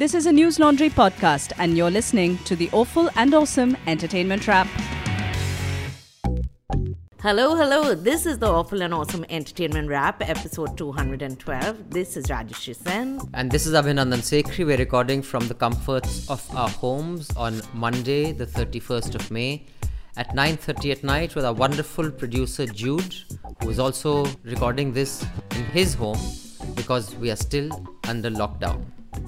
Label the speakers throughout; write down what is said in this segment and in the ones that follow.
Speaker 1: This is a News Laundry podcast, and you're listening to the Awful and Awesome Entertainment Wrap.
Speaker 2: Hello, hello. This is the Awful and Awesome Entertainment Wrap, episode 212. This is Rajyasree Sen.
Speaker 3: And this is Abhinandan Sekhri. We're recording from the comforts of our homes on Monday, the 31st of May, at 9:30 at night with our wonderful producer Jude, who is also recording this in his home because we are still under lockdown.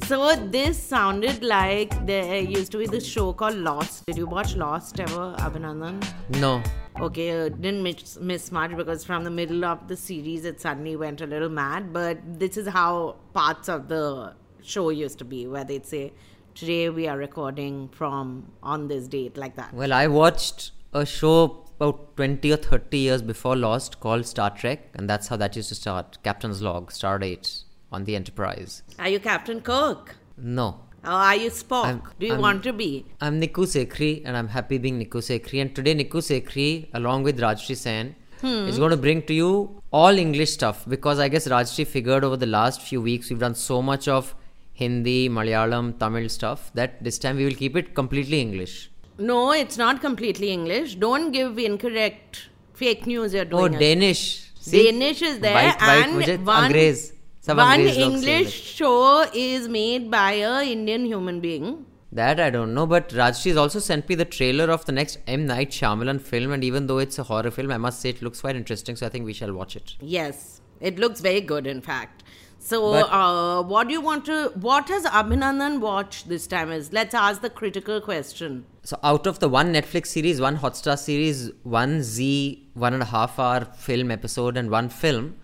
Speaker 2: So, this sounded like there used to be this show called Lost. Did you watch Lost ever, Abhinandan?
Speaker 3: No,
Speaker 2: Okay, uh, didn't miss, miss much because from the middle of the series it suddenly went a little mad. But this is how parts of the show used to be, where they'd say, Today we are recording from on this date, like that.
Speaker 3: Well, I watched a show about 20 or 30 years before Lost called Star Trek, and that's how that used to start Captain's Log, Stardate on the Enterprise.
Speaker 2: Are you Captain Kirk?
Speaker 3: No.
Speaker 2: Or are you Spock?
Speaker 3: I'm,
Speaker 2: Do you
Speaker 3: I'm,
Speaker 2: want to be?
Speaker 3: I'm Niku Sekhri and I'm happy being Niku Sekhri. And today, Niku Sekhri, along with Rajyasree Sen, hmm. is going to bring to you all English stuff because I guess Rajyasree figured over the last few weeks we've done so much of Hindi, Malayalam, Tamil stuff that this time we will keep it completely English.
Speaker 2: No, it's not completely English. Don't give incorrect fake news you're doing. Oh,
Speaker 3: Danish. See?
Speaker 2: Danish is there.
Speaker 3: White, white,
Speaker 2: and one,
Speaker 3: Angrez. Someone
Speaker 2: One English show is made by a Indian human being.
Speaker 3: That I don't know, but Rajyasree's also sent me the trailer of the next M. Night Shyamalan film, and even though it's a horror film, I must say it looks quite interesting, so I think we shall watch it.
Speaker 2: Yes, it looks very good, in fact. So,
Speaker 3: but,
Speaker 2: uh, what do you want to? What has Abhinandan watched this time? Is let's ask the critical question.
Speaker 3: So, out of the one Netflix series, one Hotstar series, one Z one and a half hour film episode, and one film,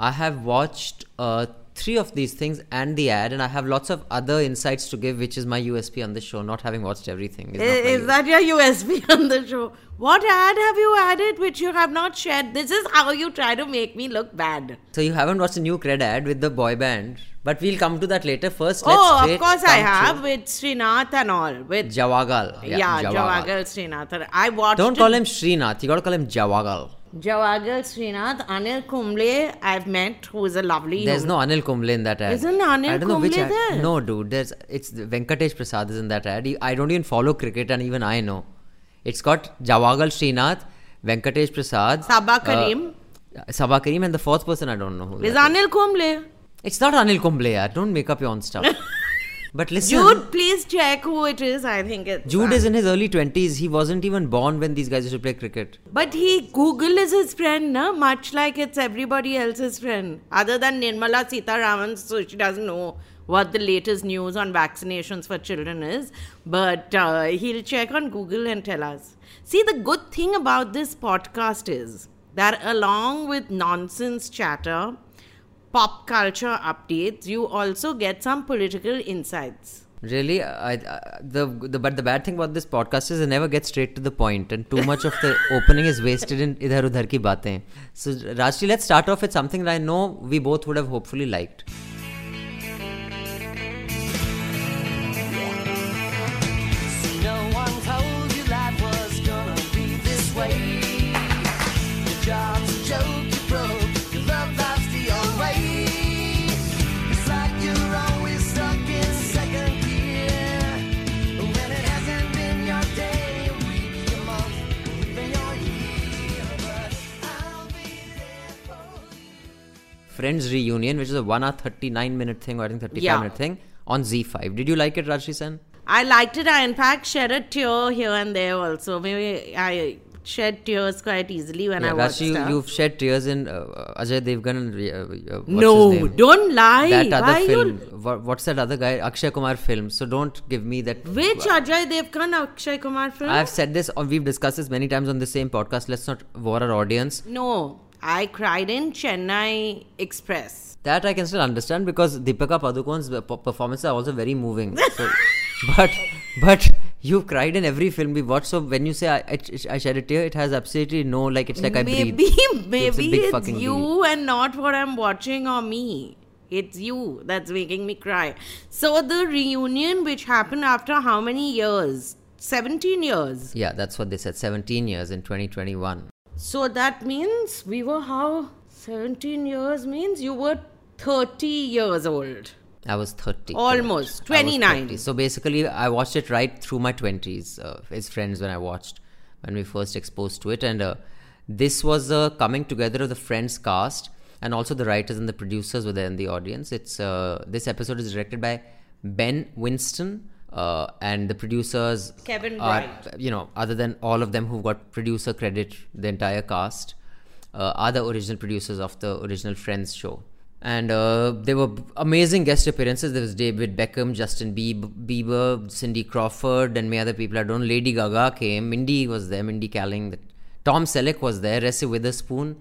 Speaker 3: I have watched uh, three of these things and the ad, and I have lots of other insights to give, which is my USP on the show. Not having watched everything is,
Speaker 2: Is, is that your USB on the show? What ad have you added which you have not shared? This is how you try to make me look bad.
Speaker 3: So you haven't watched the new Cred ad with the boy band, but we'll come to that later. First, let's
Speaker 2: oh, of course I
Speaker 3: to
Speaker 2: have with Srinath and all. With
Speaker 3: Javagal.
Speaker 2: yeah, Javagal Srinath. I watched.
Speaker 3: Don't call him Srinath. You gotta call him Javagal.
Speaker 2: Javagal Srinath. Anil Kumble I've met, who is a lovely.
Speaker 3: There's
Speaker 2: human-
Speaker 3: no Anil Kumble in that ad.
Speaker 2: Isn't Anil
Speaker 3: I don't know which
Speaker 2: Kumble
Speaker 3: ad.
Speaker 2: there?
Speaker 3: No, dude. There's it's Venkatesh Prasad is in that ad. I don't even follow cricket, and even I know. It's got Javagal Srinath, Venkatesh Prasad,
Speaker 2: Saba
Speaker 3: uh,
Speaker 2: Karim.
Speaker 3: Saba Karim, and the fourth person I don't know who.
Speaker 2: Is. Anil Kumble.
Speaker 3: It's not Anil Kumble. yaar. Don't make up your own stuff. but listen,
Speaker 2: Jude, please check who it is. I think it's.
Speaker 3: Jude is in his early twenties. He wasn't even born when these guys used to play cricket.
Speaker 2: But he Google is his friend, na? Much like it's everybody else's friend. Other than Nirmala Sita, Sitaraman, so she doesn't know what the latest news on vaccinations for children is. But uh, he'll check on Google and tell us. See, the good thing about this podcast is that along with nonsense chatter, pop culture updates, you also get some political insights.
Speaker 3: Really, I, I, the the but the bad thing about this podcast is it never gets straight to the point, and too much of the opening is wasted in idhar udhar ki baatein. So, Rajyasree, let's start off with something that I know we both would have hopefully liked. Friends reunion, which is a one hour thirty nine minute thing, or I think thirty five
Speaker 2: Yeah.
Speaker 3: minute thing on ZEE5. Did you like it, Rajyasree Sen?
Speaker 2: I liked it. I, in fact, shed a tear here and there also. Maybe I shed tears quite easily when I watched
Speaker 3: you,
Speaker 2: stuff.
Speaker 3: you've shed tears in uh, Ajay Devgan and uh, uh,
Speaker 2: no, don't lie.
Speaker 3: that other
Speaker 2: Why
Speaker 3: film. What, what's that other guy? Akshay Kumar film. So don't give me that.
Speaker 2: which Ajay Devgan, Akshay Kumar film?
Speaker 3: I've said this, or we've discussed this many times on the same podcast. Let's not bore our audience.
Speaker 2: no, I cried in Chennai Express.
Speaker 3: That I can still understand because Deepika Padukone's performances are also very moving. So, but but you've cried in every film we watched. So when you say I, I, I shed a tear, it has absolutely no like it's like I
Speaker 2: maybe,
Speaker 3: breathe.
Speaker 2: maybe
Speaker 3: big
Speaker 2: it's,
Speaker 3: fucking
Speaker 2: you and not what I'm watching or me. It's you that's making me cry. So the reunion, which happened after how many years? 17 years.
Speaker 3: Yeah, that's what they said. 17 years in 2021.
Speaker 2: So that means we were how? 17 years means you were 30 years old.
Speaker 3: I was 30.
Speaker 2: Almost.
Speaker 3: correct.
Speaker 2: 29.
Speaker 3: 30. So basically, I watched it right through my 20s uh, as friends when I watched, when we first exposed to it. And uh, this was a coming together of the Friends cast, and also the writers and the producers were there in the audience. It's uh, This episode is directed by Ben Winston. Uh, and the producers
Speaker 2: Kevin
Speaker 3: are, you know, other than all of them who got producer credit, the entire cast uh, are the original producers of the original Friends show. And uh, there were amazing guest appearances. There was David Beckham, Justin Bieber, Cindy Crawford, and many other people. I don't know. Lady Gaga came. Mindy was there. Mindy Kaling. Tom Selleck was there. Reese Witherspoon.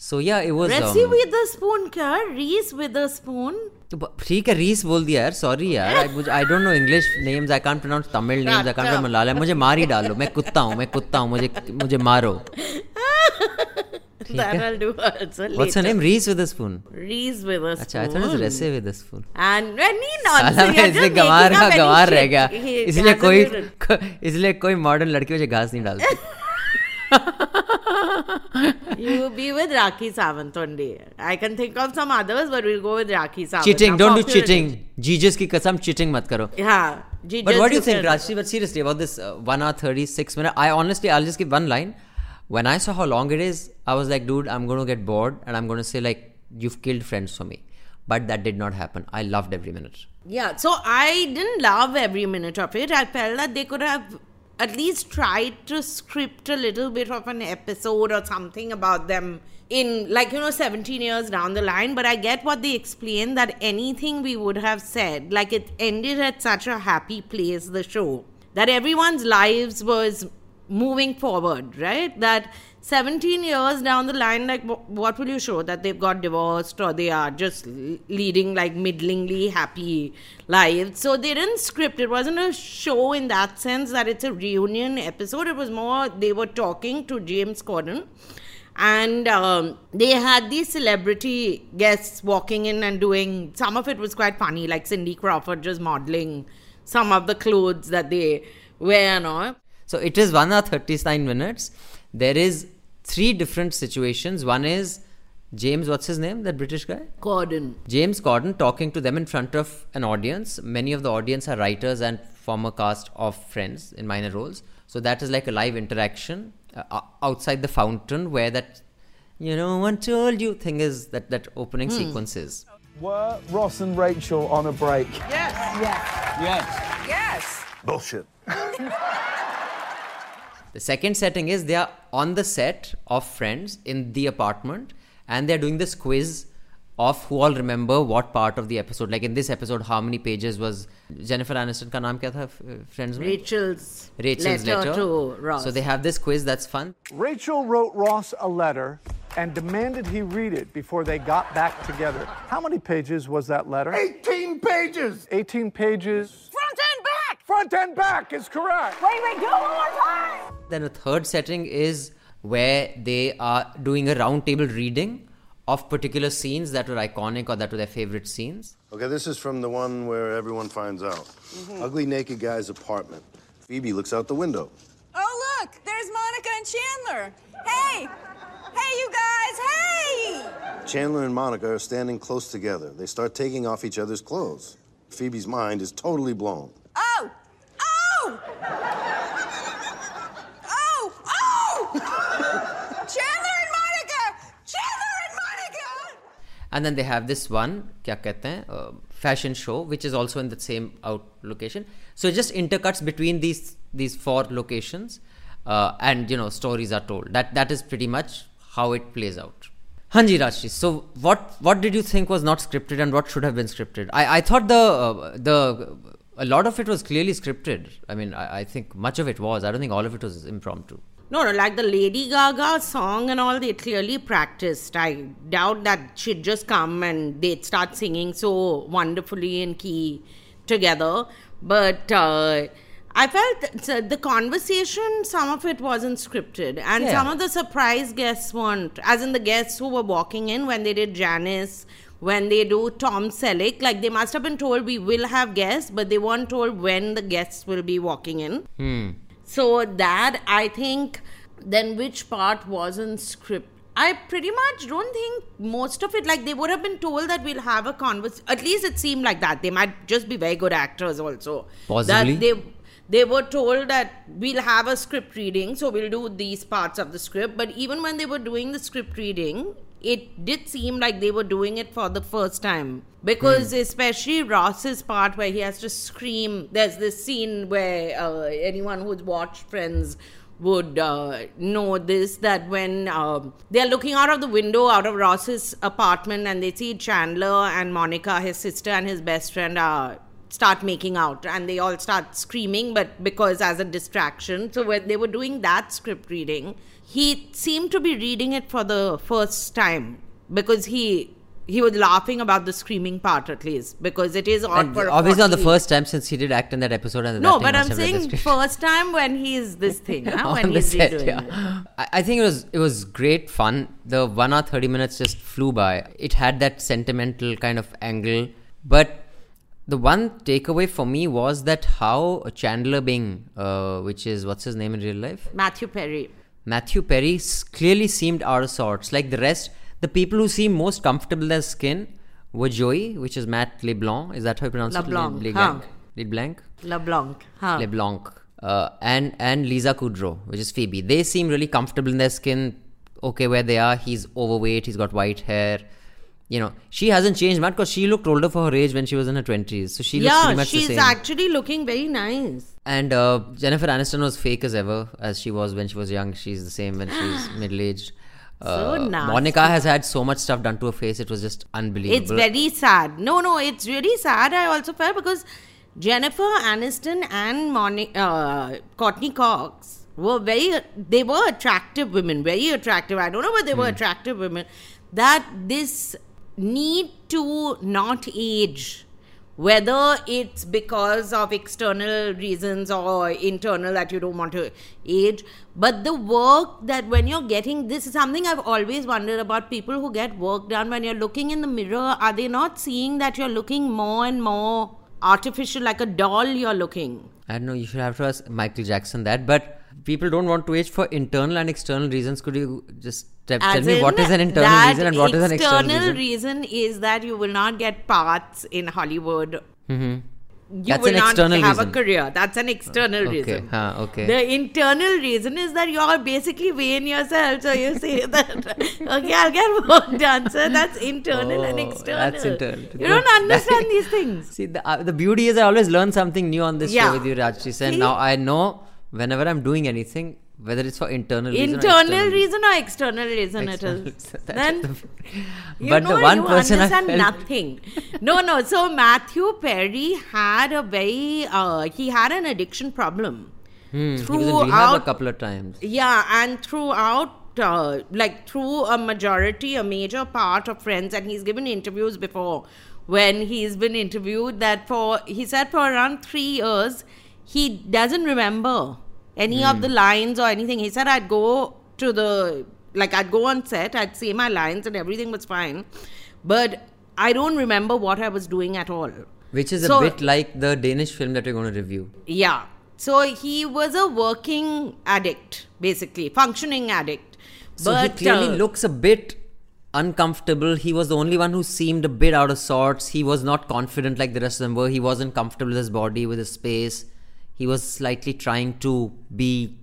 Speaker 3: So yeah, it was.
Speaker 2: Resi
Speaker 3: um,
Speaker 2: Witherspoon क्या Reese Witherspoon
Speaker 3: तो ठीक है रीस बोल दिया यार sorry यार. I मुझे I don't know English names I can't pronounce Tamil names I can't pronounce Malayalam मुझे मार ही डालो. मैं कुत्ता हूँ मैं कुत्ता हूँ. मुझे मुझे मारो.
Speaker 2: that I'll do also
Speaker 3: what's her
Speaker 2: later.
Speaker 3: Name Reese Witherspoon
Speaker 2: Reese Witherspoon
Speaker 3: अच्छा रेसे
Speaker 2: and
Speaker 3: साला मैं इसलिए गंवार का गंवार रह गया। इसलिए कोई इसलिए कोई मॉडर्न लड़की मुझे घास नहीं डालती।
Speaker 2: you will be with Rakhi Sawant one. I can think of some others, but we'll go with Rakhi Sawant.
Speaker 3: Cheating.
Speaker 2: Now,
Speaker 3: don't
Speaker 2: do
Speaker 3: cheating. Jesus ki kasam cheating mat karo.
Speaker 2: Yeah.
Speaker 3: But what do you think, Rajyasree? But seriously, about this uh, 1 hour 36 minute, I honestly, I'll just give one line. When I saw how long it is, I was like, dude, I'm going to get bored and I'm going to say, like, you've killed friends for me but that did not happen. I loved every minute.
Speaker 2: Yeah, so I didn't love every minute of it. I felt that they could have at least try to script a little bit of an episode or something about them in, like, you know, 17 years down the line. But I get what they explain that anything we would have said, like, it ended at such a happy place, the show, that everyone's lives was moving forward, right? That 17 years down the line, like, what will you show? That they've got divorced or they are just leading like middlingly happy lives. So they didn't script. It wasn't a show in that sense that it's a reunion episode. It was more they were talking to James Corden. And um, they had these celebrity guests walking in and doing some of it was quite funny, like Cindy Crawford just modeling some of the clothes that they wear and all.
Speaker 3: So it is 1 hour 39 minutes. There is three different situations. One is James, what's his name? That British guy?
Speaker 2: Corden.
Speaker 3: James Corden talking to them in front of an audience. Many of the audience are writers and former cast of Friends in minor roles. So that is like a live interaction uh, outside the fountain where that, you know, one told you thing is that that opening sequence is.
Speaker 4: Were Ross and Rachel on a break? Yes. Yes. Yes. Yes.
Speaker 5: Bullshit.
Speaker 3: The second setting is they are on the set of Friends in the apartment and they're doing this quiz of who all remember what part of the episode. Like in this episode, how many pages was Jennifer Aniston ka naam kya tha f- uh, Friends mein?
Speaker 2: Rachel's,
Speaker 3: Rachel's
Speaker 2: letter,
Speaker 3: letter.
Speaker 2: to Ross.
Speaker 3: So they have this quiz that's fun.
Speaker 4: Rachel wrote Ross a letter and demanded he read it before they got back together. How many pages was that letter?
Speaker 5: 18 pages!
Speaker 4: 18 pages.
Speaker 6: Front and back!
Speaker 4: Front and back is correct.
Speaker 6: Wait, wait, do it one more time!
Speaker 3: Then a third setting is where they are doing a roundtable reading of particular scenes that were iconic or that were their favorite scenes.
Speaker 5: Okay, this is from the one where everyone finds out. Mm-hmm. Ugly naked guy's apartment. Phoebe looks out the window.
Speaker 6: Oh, look, there's Monica and Chandler. Hey! Hey, you guys, hey!
Speaker 5: Chandler and Monica are standing close together. They start taking off each other's clothes. Phoebe's mind is totally blown.
Speaker 6: Oh! Oh! Oh! Oh! Chandler and Monica! Chandler and Monica!
Speaker 3: And then they have this one, kya kehte hain, uh, fashion show, which is also in the same out location. So it just intercuts between these these four locations, uh, and you know stories are told. That that is pretty much how it plays out. Hanji Rajyasree. So what what did you think was not scripted and what should have been scripted? I I thought the uh, the a lot of it was clearly scripted. I mean, I, I think much of it was. I don't think all of it was impromptu.
Speaker 2: No, no, like the Lady Gaga song and all, they clearly practiced. I doubt that she'd just come and they'd start singing so wonderfully in key together. But uh, I felt the conversation, some of it wasn't scripted, and
Speaker 3: Yeah.
Speaker 2: some of the surprise guests weren't. As in the guests who were walking in when they did Janice, when they do Tom Selleck, like they must have been told we will have guests, but they weren't told when the guests will be walking in. Hmm. So that I think then which part wasn't script I pretty much don't think most of it, like they would have been told that we'll have a conversation. At least it seemed like that. They might just be very good actors also.
Speaker 3: Possibly.
Speaker 2: That they they were told that we'll have a script reading, so we'll do these parts of the script. But even when they were doing the script reading, it did seem like they were doing it for the first time. Because especially Ross's part where he has to scream. There's this scene where uh, anyone who's watched Friends would uh, know this that when um, they're looking out of the window out of Ross's apartment and they see Chandler and Monica, his sister, and his best friend are start making out and they all start screaming but because as a distraction so when they were doing that script reading he seemed to be reading it for the first time because he he was laughing about the screaming part at least because it is odd for
Speaker 3: obviously not the first time since he did act in that episode. And
Speaker 2: no but i'm
Speaker 3: must have read the
Speaker 2: saying first time when he's this thing huh?
Speaker 3: on
Speaker 2: when he's
Speaker 3: set.
Speaker 2: redoing
Speaker 3: Yeah.
Speaker 2: it.
Speaker 3: I, I think it was it was great fun. The one hour thirty minutes just flew by. It had that sentimental kind of angle, but the one takeaway for me was that how Chandler Bing, uh, which is what's his name in real life,
Speaker 2: matthew perry
Speaker 3: Matthew Perry clearly seemed out of sorts. Like the rest, the people who seemed most comfortable in their skin were Joey, which is Matt LeBlanc. Is that how you pronounce
Speaker 2: LeBlanc,
Speaker 3: it?
Speaker 2: huh.
Speaker 3: LeBlanc.
Speaker 2: leblanc huh?
Speaker 3: LeBlanc. Uh, and and Lisa Kudrow, which is Phoebe. They seem really comfortable in their skin. Okay, where they are. He's overweight. He's got white hair. You know, she hasn't changed much because she looked older for her age when she was in her twenties. So she looks
Speaker 2: yeah
Speaker 3: pretty much
Speaker 2: she's
Speaker 3: the same.
Speaker 2: actually looking very nice
Speaker 3: And uh, Jennifer Aniston was fake as ever, as she was when she was young. She's the same when she's middle aged.
Speaker 2: So nasty.
Speaker 3: Monica has had so much stuff done to her face; it was just unbelievable.
Speaker 2: It's very sad. No, no, it's really sad. I also felt because Jennifer Aniston and Moni- uh, Courteney Cox were very, they were attractive women, very attractive. I don't know, but they
Speaker 3: Hmm.
Speaker 2: were attractive women. That this need to not age, whether it's because of external reasons or internal that you don't want to age, but the work that when you're getting this is something I've always wondered about people who get work done when you're looking in the mirror, are they not seeing that you're looking more and more artificial, like a doll you're looking?
Speaker 3: I don't know. You should have to ask Michael Jackson that. But people don't want to age for internal and external reasons. Could you just te- tell me what is an internal reason and what is an external reason?
Speaker 2: reason is that you will not get parts in Hollywood.
Speaker 3: Mhm.
Speaker 2: You
Speaker 3: That's
Speaker 2: will not have
Speaker 3: reason.
Speaker 2: a career. That's an external
Speaker 3: Okay,
Speaker 2: reason.
Speaker 3: huh, okay.
Speaker 2: The internal reason is that you are basically weighing yourself. So you say that, okay, I'll get work done. So that's internal and
Speaker 3: Oh,
Speaker 2: external.
Speaker 3: that's internal.
Speaker 2: You don't understand these things.
Speaker 3: See, the, uh, the beauty is I always learn something new on this
Speaker 2: Yeah.
Speaker 3: show with you, Rajyasree Sen.
Speaker 2: See?
Speaker 3: Now I know whenever I'm doing anything, whether it's for internal reason or
Speaker 2: Internal
Speaker 3: external
Speaker 2: reason or external reason
Speaker 3: External
Speaker 2: it is. Then
Speaker 3: the-
Speaker 2: you
Speaker 3: but
Speaker 2: know,
Speaker 3: the one
Speaker 2: you
Speaker 3: person
Speaker 2: understand nothing. No, no. So Matthew Perry had a very uh, he had an addiction problem.
Speaker 3: Hmm, he was in rehab a couple of times.
Speaker 2: Yeah, and throughout, uh, like through a majority, a major part of Friends, and he's given interviews before when he's been interviewed that for, he said for around three years, he doesn't remember any of the lines or anything. He said, I'd go to the, like, I'd go on set, I'd say my lines, and everything was fine. But I don't remember what I was doing at all.
Speaker 3: Which is
Speaker 2: So-
Speaker 3: a bit like the Danish film that we're going to review.
Speaker 2: Yeah. So he was a working addict, basically, functioning addict.
Speaker 3: So
Speaker 2: but,
Speaker 3: he clearly
Speaker 2: uh,
Speaker 3: looks a bit uncomfortable. He was the only one who seemed a bit out of sorts. He was not confident like the rest of them were. He wasn't comfortable with his body, with his space. He was slightly trying to be,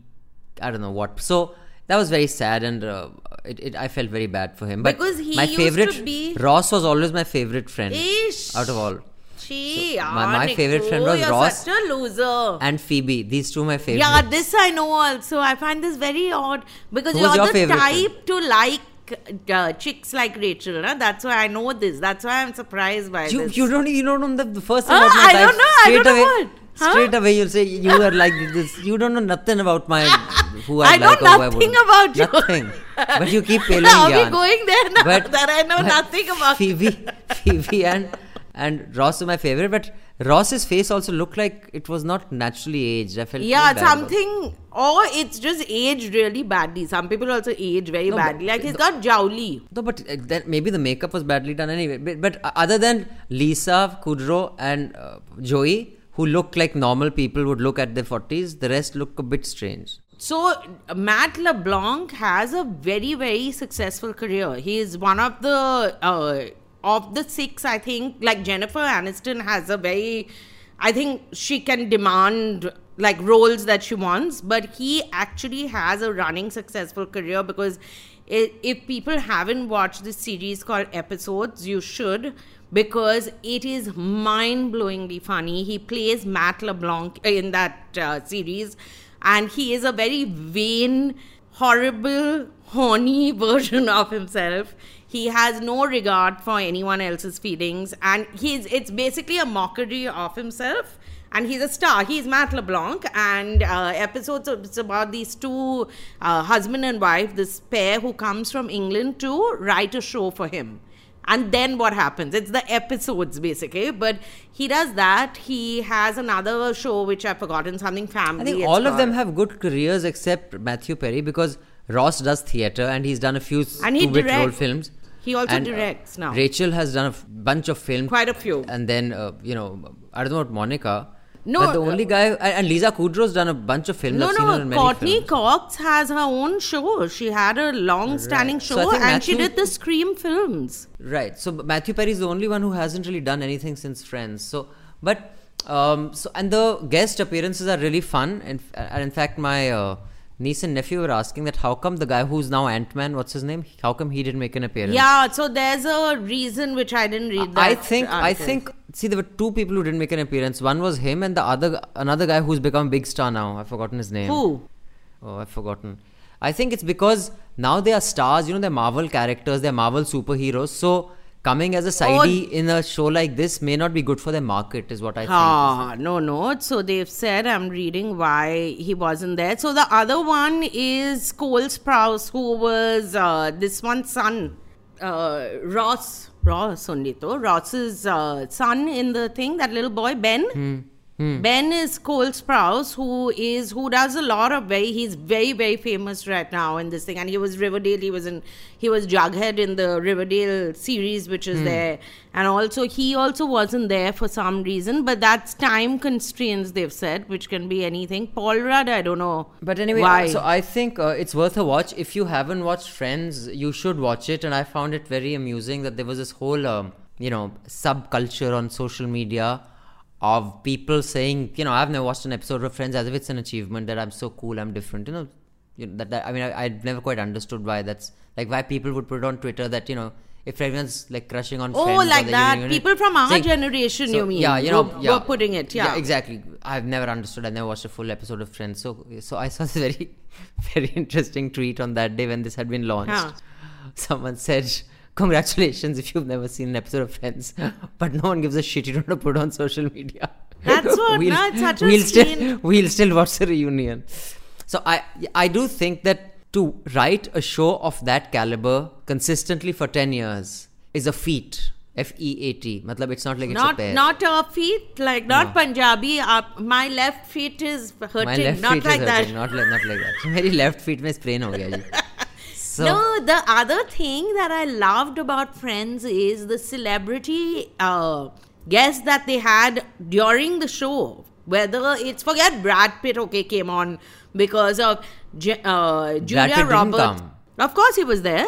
Speaker 3: I don't know what. So that was very sad, and uh, it, it, I felt very bad for him. But
Speaker 2: Because he
Speaker 3: my
Speaker 2: used to
Speaker 3: favorite
Speaker 2: be-
Speaker 3: Ross was always my favorite friend
Speaker 2: Ish.
Speaker 3: out of all.
Speaker 2: Gee,
Speaker 3: my-
Speaker 2: ah,
Speaker 3: my favorite friend was
Speaker 2: you're
Speaker 3: Ross.
Speaker 2: such a loser.
Speaker 3: And Phoebe, these two my favorite.
Speaker 2: yeah, this I know also. I find this very odd because
Speaker 3: Who's
Speaker 2: you're
Speaker 3: your
Speaker 2: the type to like uh, chicks like Rachel. Huh? That's why I know this. That's why I'm surprised by
Speaker 3: You,
Speaker 2: this.
Speaker 3: you don't you don't know the, the first thing my
Speaker 2: I don't know, I don't know what. Huh?
Speaker 3: Straight away you'll say you are like this. You don't know nothing about my who I,
Speaker 2: I know
Speaker 3: like I
Speaker 2: nothing about you.
Speaker 3: Nothing. But you keep peeling
Speaker 2: Are we
Speaker 3: yarn.
Speaker 2: going there now
Speaker 3: But-
Speaker 2: that I know nothing about
Speaker 3: Phoebe, Phoebe and and Ross are my favorite. But Ross's face also looked like it was not naturally aged. I felt
Speaker 2: Yeah,
Speaker 3: really bad about it.
Speaker 2: something, or it's just aged really badly. Some people also age very
Speaker 3: No, but
Speaker 2: badly. Like he's
Speaker 3: the-
Speaker 2: got jowly.
Speaker 3: No, but uh, that maybe the makeup was badly done anyway. But, but uh, other than Lisa, Kudrow, and uh, Joey, who look like normal people would look at their 40s, the rest look a bit strange.
Speaker 2: So Matt LeBlanc has a very very successful career. He is one of the uh, of the six. I think like Jennifer Aniston has a very. I think she can demand like roles that she wants, but he actually has a running successful career because if people haven't watched this series called Episodes, you should because it is mind-blowingly funny. He plays Matt LeBlanc in that uh, series, and he is a very vain, horrible, horny version of himself. He has no regard for anyone else's feelings, and he's it's basically a mockery of himself. And he's a star. He's Matt LeBlanc, and uh, episodes it's about these two uh, husband and wife, this pair who comes from England to write a show for him and then what happens it's the episodes basically but he does that he has another show which i've forgotten something family
Speaker 3: I think all of them have good careers except Matthew Perry because Ross does theatre and he's done a few
Speaker 2: And he
Speaker 3: two-bit role
Speaker 2: directs.
Speaker 3: films.
Speaker 2: He also
Speaker 3: And, uh,
Speaker 2: directs now.
Speaker 3: Rachel has done a f- bunch of films.
Speaker 2: Quite a few.
Speaker 3: And then, uh, you know, I don't know about Monica.
Speaker 2: No,
Speaker 3: But the
Speaker 2: uh,
Speaker 3: only guy, and, Lisa Kudrow's done a bunch of films.
Speaker 2: no
Speaker 3: I've seen her
Speaker 2: no courtney
Speaker 3: films.
Speaker 2: cox has her own show she had a long standing
Speaker 3: Right.
Speaker 2: show
Speaker 3: So
Speaker 2: and she did the scream films
Speaker 3: Right. So Matthew Perry is the only one who hasn't really done anything since Friends. So, but um, so and the guest appearances are really fun. And, and in fact, my uh, niece and nephew were asking that how come the guy who's now Ant Man, what's his name? How come he didn't make an appearance?
Speaker 2: yeah so there's a reason which i didn't read that
Speaker 3: I think I think see there were two people who didn't make an appearance. One was him and the other another guy who's become a big star now. I've forgotten his name.
Speaker 2: who
Speaker 3: Oh, I've forgotten. I think it's because now they are stars, you know, they're Marvel characters, they're Marvel superheroes. So coming as a sidey in a show like this may not be good for the market, is what I think.
Speaker 2: Ah, no, no. So they've said, I'm reading why he wasn't there. So the other one is Cole Sprouse, who was uh, this one's son, uh, Ross. Ross only. Ross's uh, son in the thing, that little boy, Ben. Ben is Cole Sprouse, who is who does a lot of very. He's very very famous right now in this thing, and he was Riverdale. He was in he was Jughead in the Riverdale series, which is there, and also he also wasn't there for some reason, but that's time constraints. They've said, which can be anything. Paul Rudd, I don't know.
Speaker 3: But anyway,
Speaker 2: why?
Speaker 3: so I think uh, it's worth a watch. If you haven't watched Friends, you should watch it. And I found it very amusing that there was this whole, um, you know, subculture on social media of people saying, you know, I've never watched an episode of Friends as if it's an achievement that I'm so cool, I'm different. You know, you know that, that I mean, I, I'd never quite understood why that's like why people would put it on Twitter that you know. If everyone's like crushing on
Speaker 2: Oh, like that.
Speaker 3: it-
Speaker 2: People from our
Speaker 3: saying-
Speaker 2: generation,
Speaker 3: so,
Speaker 2: you mean?
Speaker 3: Yeah, you know,
Speaker 2: were-
Speaker 3: yeah.
Speaker 2: were putting it, yeah.
Speaker 3: exactly. I've never understood. I've never watched a full episode of Friends. So, so I saw this very, very interesting tweet on that day when this had been launched.
Speaker 2: Huh.
Speaker 3: Someone said, congratulations if you've never seen an episode of Friends. But no one gives a shit. You don't want to put on social media.
Speaker 2: That's what. we'll, no, it's such a
Speaker 3: we'll still we'll still watch the reunion. So I I do think that to write a show of that caliber consistently for ten years is a feat. F E A T. Matlab, it's not like it's
Speaker 2: not, a
Speaker 3: pair.
Speaker 2: Not a feet, like not no. Punjabi. Uh, my left feet is hurting.
Speaker 3: My left
Speaker 2: not
Speaker 3: feet
Speaker 2: like
Speaker 3: is hurting, that. Not, like, not like that. Meri left feet mein sprain. So
Speaker 2: no, the other thing that I loved about Friends is the celebrity uh, guests that they had during the show. Whether it's forget Brad Pitt, okay, came on because of uh, Julia Roberts. Of course, he was there.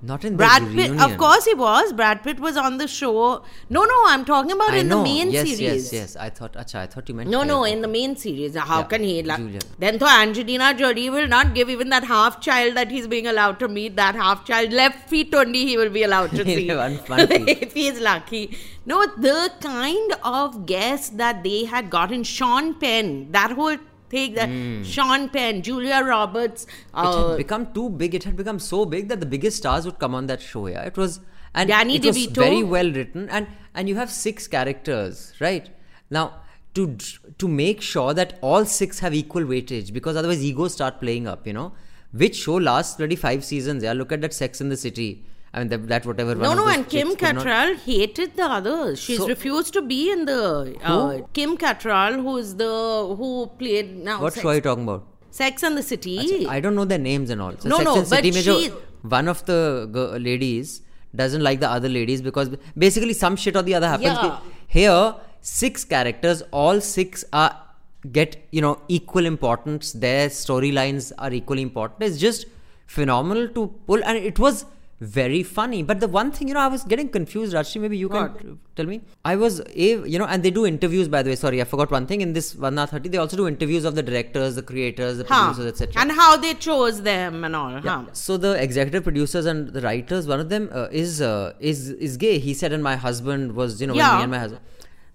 Speaker 3: Not in
Speaker 2: Brad
Speaker 3: the
Speaker 2: Pitt,
Speaker 3: reunion.
Speaker 2: of course, he was. Brad Pitt was on the show. No, no, I'm talking about
Speaker 3: I
Speaker 2: in
Speaker 3: know.
Speaker 2: the main
Speaker 3: yes,
Speaker 2: series.
Speaker 3: Yes, yes, yes. I thought. Acha, I thought you meant.
Speaker 2: No, no, in the main series. How
Speaker 3: Yeah,
Speaker 2: can he? La-
Speaker 3: Julia.
Speaker 2: then, so Angelina Jolie will not give even that half child that he's being allowed to meet. That half child, left feet only, he will be allowed to see. If he is lucky. No, the kind of guest that they had gotten, Sean Penn, that whole thing, that Sean Penn, Julia Roberts.
Speaker 3: Hmm. it
Speaker 2: Uh,
Speaker 3: had become too big. It had become so big that the biggest stars would come on that show. Yeah, it was and
Speaker 2: Danny
Speaker 3: it was very well written, and and you have six characters, right? Now to to make sure that all six have equal weightage, because otherwise egos start playing up. You know, which show lasts bloody five seasons? Yeah, look at that Sex in the City. I mean, that, that whatever.
Speaker 2: no, no, and Kim
Speaker 3: could not-
Speaker 2: Cattrall hated the others. She's
Speaker 3: So-
Speaker 2: refused to be in the uh, Kim Cattrall, who's the who played now.
Speaker 3: What
Speaker 2: Sex,
Speaker 3: show are you talking about?
Speaker 2: Sex and the City.
Speaker 3: I don't know their names and all. So
Speaker 2: No,
Speaker 3: Sex
Speaker 2: no,
Speaker 3: and City
Speaker 2: but
Speaker 3: जो
Speaker 2: she-
Speaker 3: one of the g- ladies doesn't like the other ladies because basically some shit or the other happens.
Speaker 2: Yeah.
Speaker 3: Here, six characters, all six are get you know equal importance. Their storylines are equally important. It's just phenomenal to pull, and it was very funny. But the one thing you know, I was getting confused. Rajyasree, maybe you can tell me. I was you know, and they do interviews. By the way, sorry, I forgot one thing. In this one hour thirty, they also do interviews of the directors, the creators, the
Speaker 2: Huh.
Speaker 3: producers, etc.
Speaker 2: And how they chose them and all. Huh.
Speaker 3: So the executive producers and the writers, one of them uh, is uh, is is gay. He said, and my husband was, you know,
Speaker 2: Yeah.
Speaker 3: me and my husband.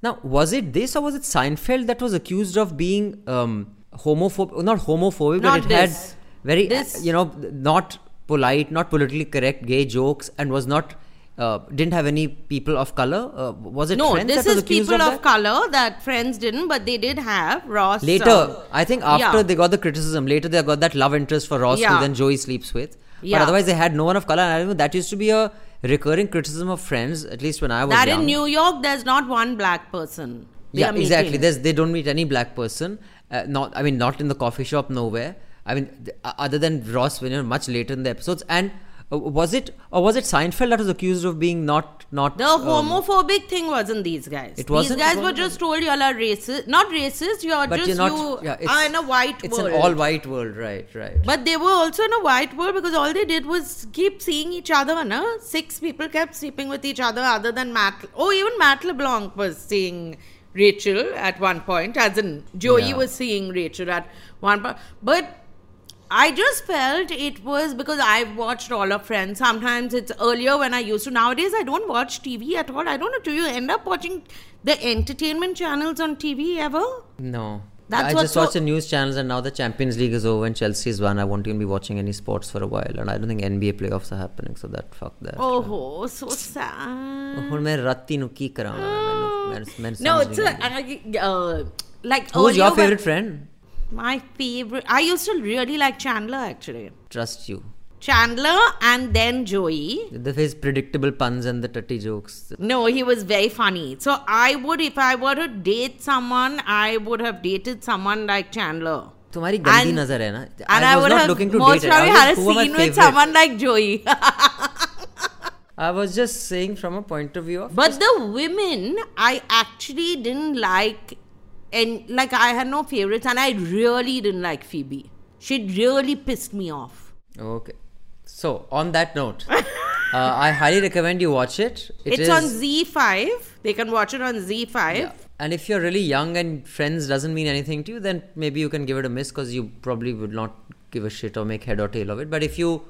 Speaker 3: Now, was it this or was it Seinfeld that was accused of being um, homophobic? Not homophobic,
Speaker 2: Not
Speaker 3: but it
Speaker 2: this.
Speaker 3: had very,
Speaker 2: This-
Speaker 3: you know, not polite, not politically correct gay jokes, and was not. Uh, didn't have any people of color. Uh, was it
Speaker 2: No,
Speaker 3: Friends
Speaker 2: this
Speaker 3: that was
Speaker 2: is people
Speaker 3: of,
Speaker 2: of, color that Friends didn't, but they did have Ross.
Speaker 3: Later,
Speaker 2: uh,
Speaker 3: I think after
Speaker 2: yeah.
Speaker 3: they got the criticism, later they got that love interest for Ross, who then Joey sleeps with. But otherwise, they had no one of color. And I remember that used to be a recurring criticism of Friends, at least when I was
Speaker 2: that
Speaker 3: young.
Speaker 2: in New York, there's not one black person. they
Speaker 3: yeah, exactly. There's, they don't meet any black person. Uh, not, I mean, not in the coffee shop, nowhere. I mean, other than Ross, when you're much later in the episodes. And uh, was it, or was it Seinfeld that was accused of being not, not
Speaker 2: The
Speaker 3: um,
Speaker 2: homophobic thing wasn't these guys.
Speaker 3: It wasn't?
Speaker 2: These guys were just told y'all are racist. Not racist, you're just
Speaker 3: you're not.
Speaker 2: you
Speaker 3: yeah,
Speaker 2: are in a white
Speaker 3: it's
Speaker 2: world.
Speaker 3: an all white world, right? Right.
Speaker 2: But they were also in a white world because all they did was keep seeing each other. No? Six people kept sleeping with each other other than Matt. Oh, even Matt LeBlanc was seeing Rachel at one point, as in Joey
Speaker 3: Yeah.
Speaker 2: was seeing Rachel at one point. But I just felt it was because I've watched all of Friends. Sometimes it's earlier when I used to. Nowadays, I don't watch TV at all. I don't know. Do you end up watching the entertainment channels on TV ever?
Speaker 3: No.
Speaker 2: That's
Speaker 3: I
Speaker 2: what's
Speaker 3: just watch
Speaker 2: so-
Speaker 3: the news channels and now the Champions League is over and Chelsea's won. I won't even be watching any sports for a while and I don't think NBA playoffs are happening so that fuck that.
Speaker 2: Oh, so sad.
Speaker 3: ਹੁਣ ਮੈਂ ਰਾਤੀ ਨੂੰ ਕੀ ਕਰਾਂ ਮੈਨੂੰ ਮੈਨੂੰ- ਮੈਨੂੰ
Speaker 2: No,
Speaker 3: ਸਮਝ
Speaker 2: it's
Speaker 3: ਨਹੀਂ
Speaker 2: a, uh, uh, like
Speaker 3: Who's
Speaker 2: earlier
Speaker 3: your
Speaker 2: when-
Speaker 3: favorite friend?
Speaker 2: My favorite. I used to really like Chandler actually.
Speaker 3: Trust you.
Speaker 2: Chandler and then Joey.
Speaker 3: The his predictable puns and the tutty jokes.
Speaker 2: No, he was very funny. So I would, if I were to date someone, I would have dated someone like Chandler.
Speaker 3: तुम्हारी गंदी
Speaker 2: And-
Speaker 3: नजर है ना.
Speaker 2: And
Speaker 3: I
Speaker 2: I,
Speaker 3: was
Speaker 2: would
Speaker 3: not
Speaker 2: have
Speaker 3: looking to
Speaker 2: most
Speaker 3: date. it. I
Speaker 2: probably
Speaker 3: was
Speaker 2: had a
Speaker 3: just, who are my
Speaker 2: scene with
Speaker 3: favorite?
Speaker 2: someone like Joey.
Speaker 3: I was just saying from a point of view of
Speaker 2: But the women, I actually didn't like, and like I had no favorites, and I really didn't like Phoebe. She really pissed me off.
Speaker 3: Okay. So on that note, uh, I highly recommend you watch it. It
Speaker 2: it's
Speaker 3: is-
Speaker 2: on ZEE5. They can watch it on ZEE5.
Speaker 3: Yeah. And if you're really young and Friends doesn't mean anything to you, then maybe you can give it a miss because you probably would not give a shit or make head or tail of it. But if you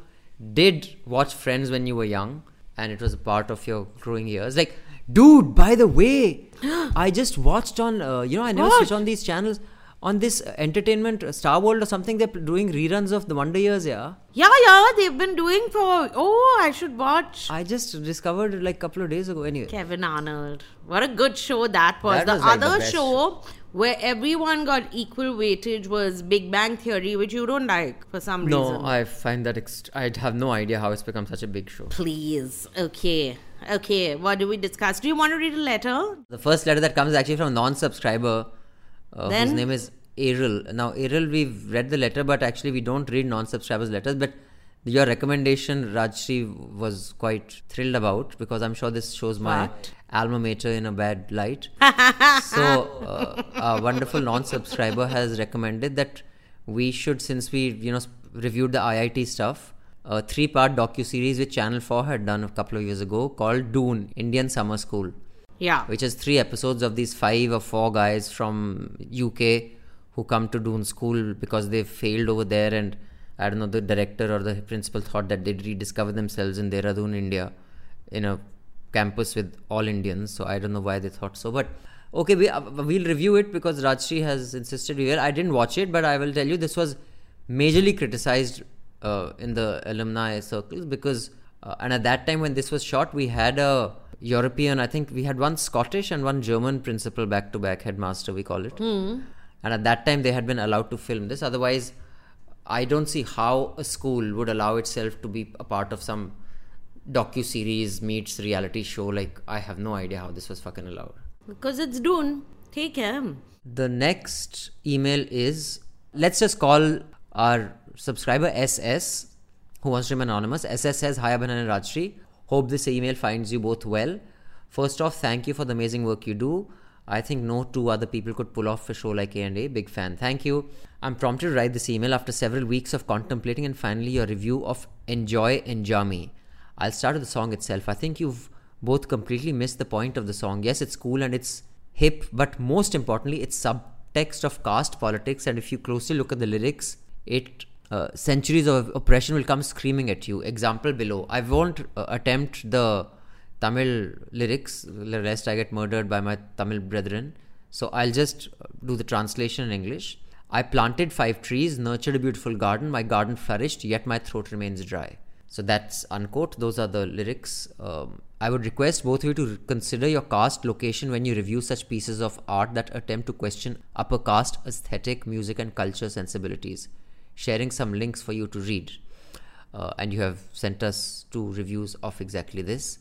Speaker 3: did watch Friends when you were young and it was a part of your growing years, like, dude, by the way, I just watched on, uh, you know, I never
Speaker 2: What?
Speaker 3: switch on these channels. On this uh, entertainment, uh, Star World or something, they're doing reruns of The Wonder Years, yeah.
Speaker 2: Yeah, yeah, they've been doing for. Oh, I should watch.
Speaker 3: I just discovered it like a couple of days ago. Anyway,
Speaker 2: Kevin Arnold. What a good show that was.
Speaker 3: That
Speaker 2: the
Speaker 3: was, like, the
Speaker 2: other
Speaker 3: best
Speaker 2: show where everyone got equal weightage was Big Bang Theory, which you don't like for some
Speaker 3: no,
Speaker 2: reason.
Speaker 3: I find that ext- I have no idea how it's become such a big show.
Speaker 2: Please. Okay. Okay. What do we discuss? Do you want to read a letter?
Speaker 3: The first letter that comes is actually from a non-subscriber uh, whose name is Eril. Now, Eril, we've read the letter, but actually we don't read non-subscribers' letters. But your recommendation, Rajyasree, was quite thrilled about because I'm sure this shows my alma mater in a bad light. so, uh, a wonderful non-subscriber has recommended that we should, since we you know reviewed the IIT stuff, a three-part docu-series which Channel 4 had done a couple of years ago called Doon, Indian Summer School
Speaker 2: Yeah.
Speaker 3: which is three episodes of these five or four guys from UK who come to Doon School because they failed over there, and I don't know the director or the principal thought that they'd rediscover themselves in Dehradun, India, in a campus with all Indians. So I don't know why they thought so, but okay, we uh, we'll review it because Rajyasree has insisted we will. I didn't watch it, but I will tell you this was majorly criticized uh, in the alumni circles because uh, and at that time when this was shot we had a european i think we had one scottish and one german principal back to back headmaster we call it. And at that time they had been allowed to film this. Otherwise i don't see how a school would allow itself to be a part of some docu series meets reality show. Like i have no idea how this was fucking allowed.
Speaker 2: Because it's Doon. Take him.
Speaker 3: the next email is let's just call our subscriber SS, who wants to remain anonymous. SS says, Hi Abhinandan and Rajyasree. Hope this email finds you both well. First off, thank you for the amazing work you do. I think no two other people could pull off a show like A&A. Big fan. Thank you. I'm prompted to write this email after several weeks of contemplating and finally your review of Enjoy Enjaami. I'll start with the song itself. I think you've both completely missed the point of the song. Yes, it's cool and it's hip, but most importantly, it's subtext of caste politics. And if you closely look at the lyrics, it uh, centuries of oppression will come screaming at you. Example below. I won't uh, attempt the Tamil lyrics, lest I get murdered by my Tamil brethren. So I'll just do the translation in English. I planted five trees, nurtured a beautiful garden. My garden flourished, yet my throat remains dry. So that's unquote. Those are the lyrics. Um, I would request both of you to consider your caste location when you review such pieces of art that attempt to question upper caste aesthetic, music, and culture sensibilities. Sharing some links for you to read. Uh, and you have sent us two reviews of exactly this.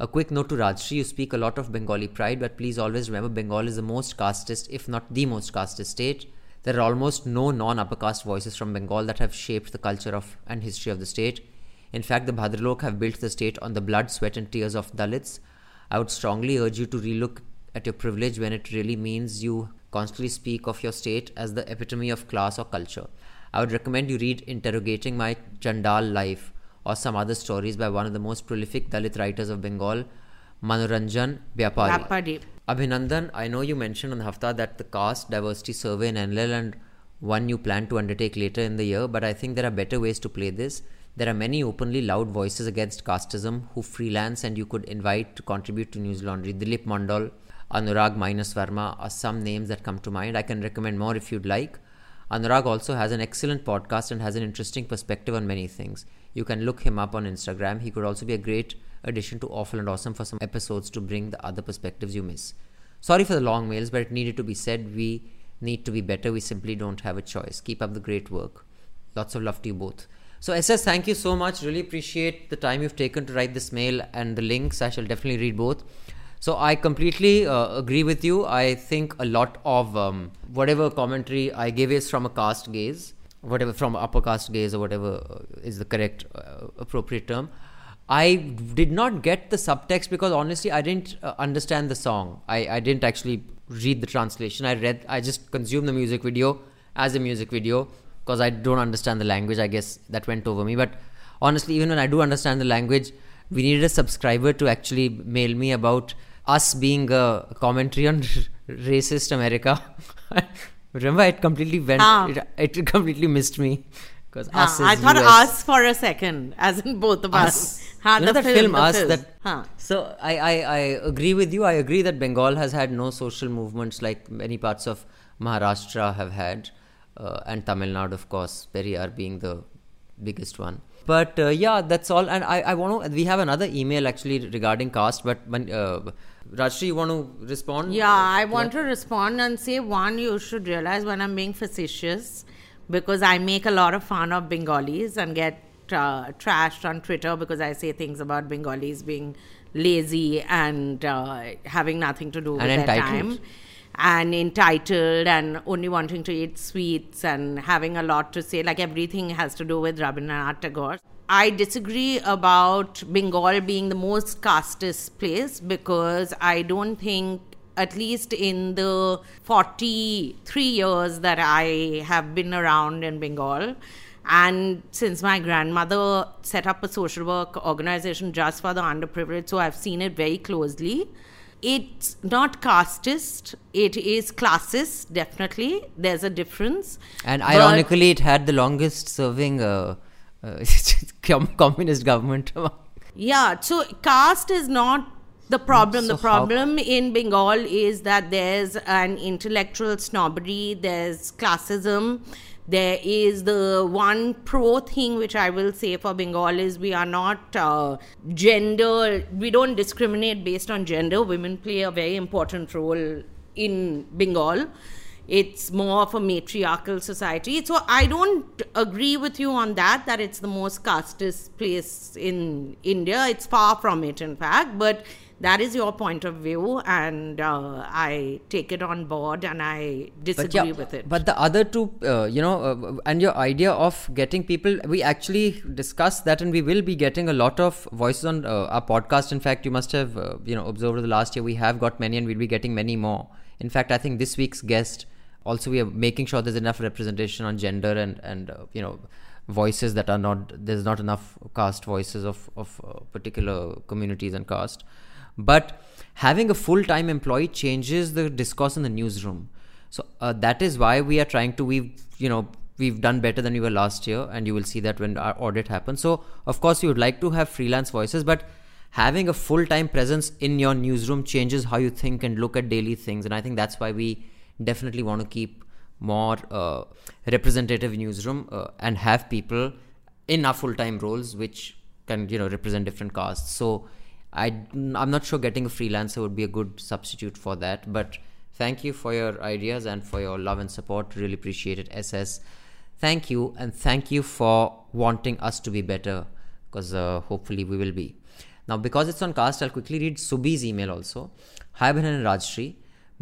Speaker 3: A quick note to Rajyasree you speak a lot of Bengali pride, but please always remember Bengal is the most casteist, if not the most casteist state. There are almost no non upper caste voices from Bengal that have shaped the culture of and history of the state. In fact, the Bhadralok have built the state on the blood, sweat, and tears of Dalits. I would strongly urge you to relook at your privilege when it really means you constantly speak of your state as the epitome of class or culture. I would recommend you read Interrogating My Chandal Life or some other stories by one of the most prolific Dalit writers of Bengal, Manoranjan Vyapari.
Speaker 2: Vyapari.
Speaker 3: Abhinandan, I know you mentioned on the Hafta that the caste diversity survey in NLL and one you plan to undertake later in the year, but I think there are better ways to play this. There are many openly loud voices against casteism who freelance and you could invite to contribute to News Laundry. Dilip Mandal, Anurag Minus Verma are some names that come to mind. I can recommend more if you'd like. Anurag also has an excellent podcast and has an interesting perspective on many things. You can look him up on Instagram. He could also be a great addition to Awful and Awesome for some episodes to bring the other perspectives you miss. Sorry for the long mails, but it needed to be said. We need to be better. We simply don't have a choice. Keep up the great work. Lots of love to you both. So, SS, thank you so much. Really appreciate the time you've taken to write this mail and the links. I shall definitely read both. So, I completely uh, agree with you. I think a lot of um, whatever commentary I give is from a caste gaze, whatever from upper caste gaze or whatever uh, is the correct uh, appropriate term. I did not get the subtext because honestly, I didn't uh, understand the song. I, I didn't actually read the translation. I read, I just consumed the music video as a music video because I don't understand the language. I guess that went over me. But honestly, even when I do understand the language, we needed a subscriber to actually mail me about us being a commentary on racist America. Remember, it completely went.
Speaker 2: Ah.
Speaker 3: It, it completely missed me because
Speaker 2: Huh,
Speaker 3: us is
Speaker 2: I thought
Speaker 3: US.
Speaker 2: us for a second, as in both of us.
Speaker 3: Us.
Speaker 2: Huh,
Speaker 3: you know
Speaker 2: the
Speaker 3: that film,
Speaker 2: the
Speaker 3: Us
Speaker 2: film.
Speaker 3: that
Speaker 2: Huh.
Speaker 3: so I, I I agree with you I agree that Bengal has had no social movements like many parts of Maharashtra have had uh, and Tamil Nadu of course Periyar being the biggest one but uh, yeah that's all and I, I want to we have another email actually regarding caste but when, uh, Rajyasree you want to respond
Speaker 2: Yeah, I want to respond and say one, you should realize when I'm being facetious because I make a lot of fun of Bengalis and get uh, trashed on Twitter because I say things about Bengalis being lazy and uh, having nothing to do with
Speaker 3: And
Speaker 2: their
Speaker 3: entitled.
Speaker 2: time. And entitled and only wanting to eat sweets and having a lot to say, like everything has to do with Rabindranath Tagore. I disagree about Bengal being the most casteist place because I don't think, at least in the 43 years that I have been around in Bengal, and since my grandmother set up a social work organization just for the underprivileged, so I've seen it very closely. It's not casteist, it is classist, definitely. There's a difference.
Speaker 3: and
Speaker 2: But-
Speaker 3: ironically it had the longest serving uh, communist government
Speaker 2: Yeah, so caste is not the problem.
Speaker 3: So
Speaker 2: the problem in Bengal is that there's an intellectual snobbery, there's classism, there is the one pro thing which I will say for Bengal is we are not uh, gender, we don't discriminate based on gender. Women play a very important role in Bengal it's more of a matriarchal society. So I don't agree with you on that, that it's the most casteist place in India. It's far from it, in fact. But that is your point of view, and uh, I take it on board, and I disagree with it.
Speaker 3: But the other two, uh, you know, uh, and your idea of getting people, we actually discussed that, and we will be getting a lot of voices on uh, our podcast. In fact, you must have, uh, you know, observed the last year, we have got many, and we'll be getting many more. In fact, I think this week's guest also we are making sure there's enough representation on gender and and uh, you know voices that are not there's not enough caste voices of of uh, particular communities and caste. But having a full-time employee changes the discourse in the newsroom. So uh, that is why we are trying to we've you know we've done better than we were last year and you will see that when our audit happens. So of course you would like to have freelance voices but having a full-time presence in your newsroom changes how you think and look at daily things. And i think that's why we definitely want to keep more uh, representative newsroom uh, and have people in our full-time roles which can you know represent different castes. So i i'm not sure getting a freelancer would be a good substitute for that but thank you for your ideas and for your love and support. Really appreciate it ss thank you and thank you for wanting us to be better because uh, hopefully we will be. Now because it's on cast i'll quickly read subi's email also. Hi Bhanan and Rajyasree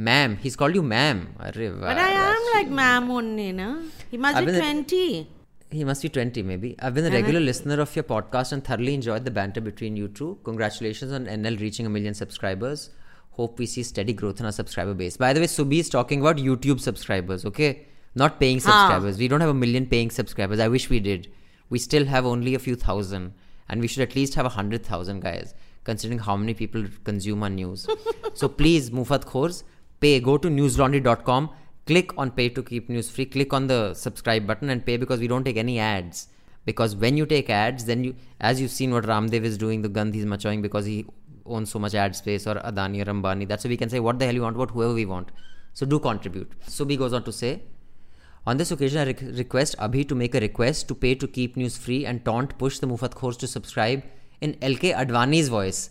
Speaker 3: ma'am he's called you ma'am
Speaker 2: but I am like ma'am only, no? He must be
Speaker 3: been a-
Speaker 2: 20.
Speaker 3: He must be 20, maybe. I've been a regular listener of your podcast and thoroughly enjoyed the banter between you two. Congratulations on NL reaching a million subscribers. Hope we see steady growth in our subscriber base. By the way, Subi is talking about YouTube subscribers, okay? Not paying subscribers. We don't have a million paying subscribers. I wish we did. We still have only a few thousand. And we should at least have a hundred thousand guys, considering how many people consume our news. so please, Mufat Khors, pay. Go to newslaundry.com click on pay to keep news free click on the subscribe button and pay because we don't take any ads because when you take ads then you as you've seen what ramdev is doing the gandh he's maturing because he owns so much ad space or adani or ambani that's why we can say what the hell you want about whoever we want so do contribute subi goes on to say on this occasion, I rec- request Abhi to make a request to pay to keep news free and taunt push the Mufat Khors to subscribe in LK Advani's voice.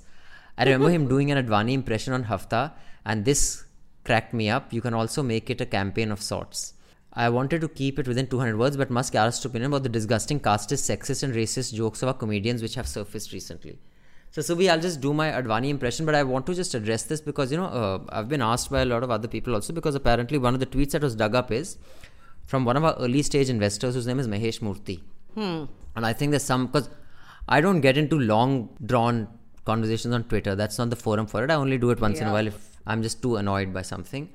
Speaker 3: I remember him doing an Advani impression on Hafta, and this cracked me up. You can also make it a campaign of sorts. I wanted to keep it within 200 words, but must cast opinion about the disgusting casteist, sexist, and racist jokes of our comedians which have surfaced recently. So, Subi, I'll just do my Advani impression, but I want to just address this because, you know, uh, I've been asked by a lot of other people also because apparently one of the tweets that was dug up is from one of our early stage investors whose name is Mahesh Murthy. And I think there's some, because I don't get into long drawn conversations on Twitter. That's not the forum for it. I only do it once in a while if I'm just too annoyed by something.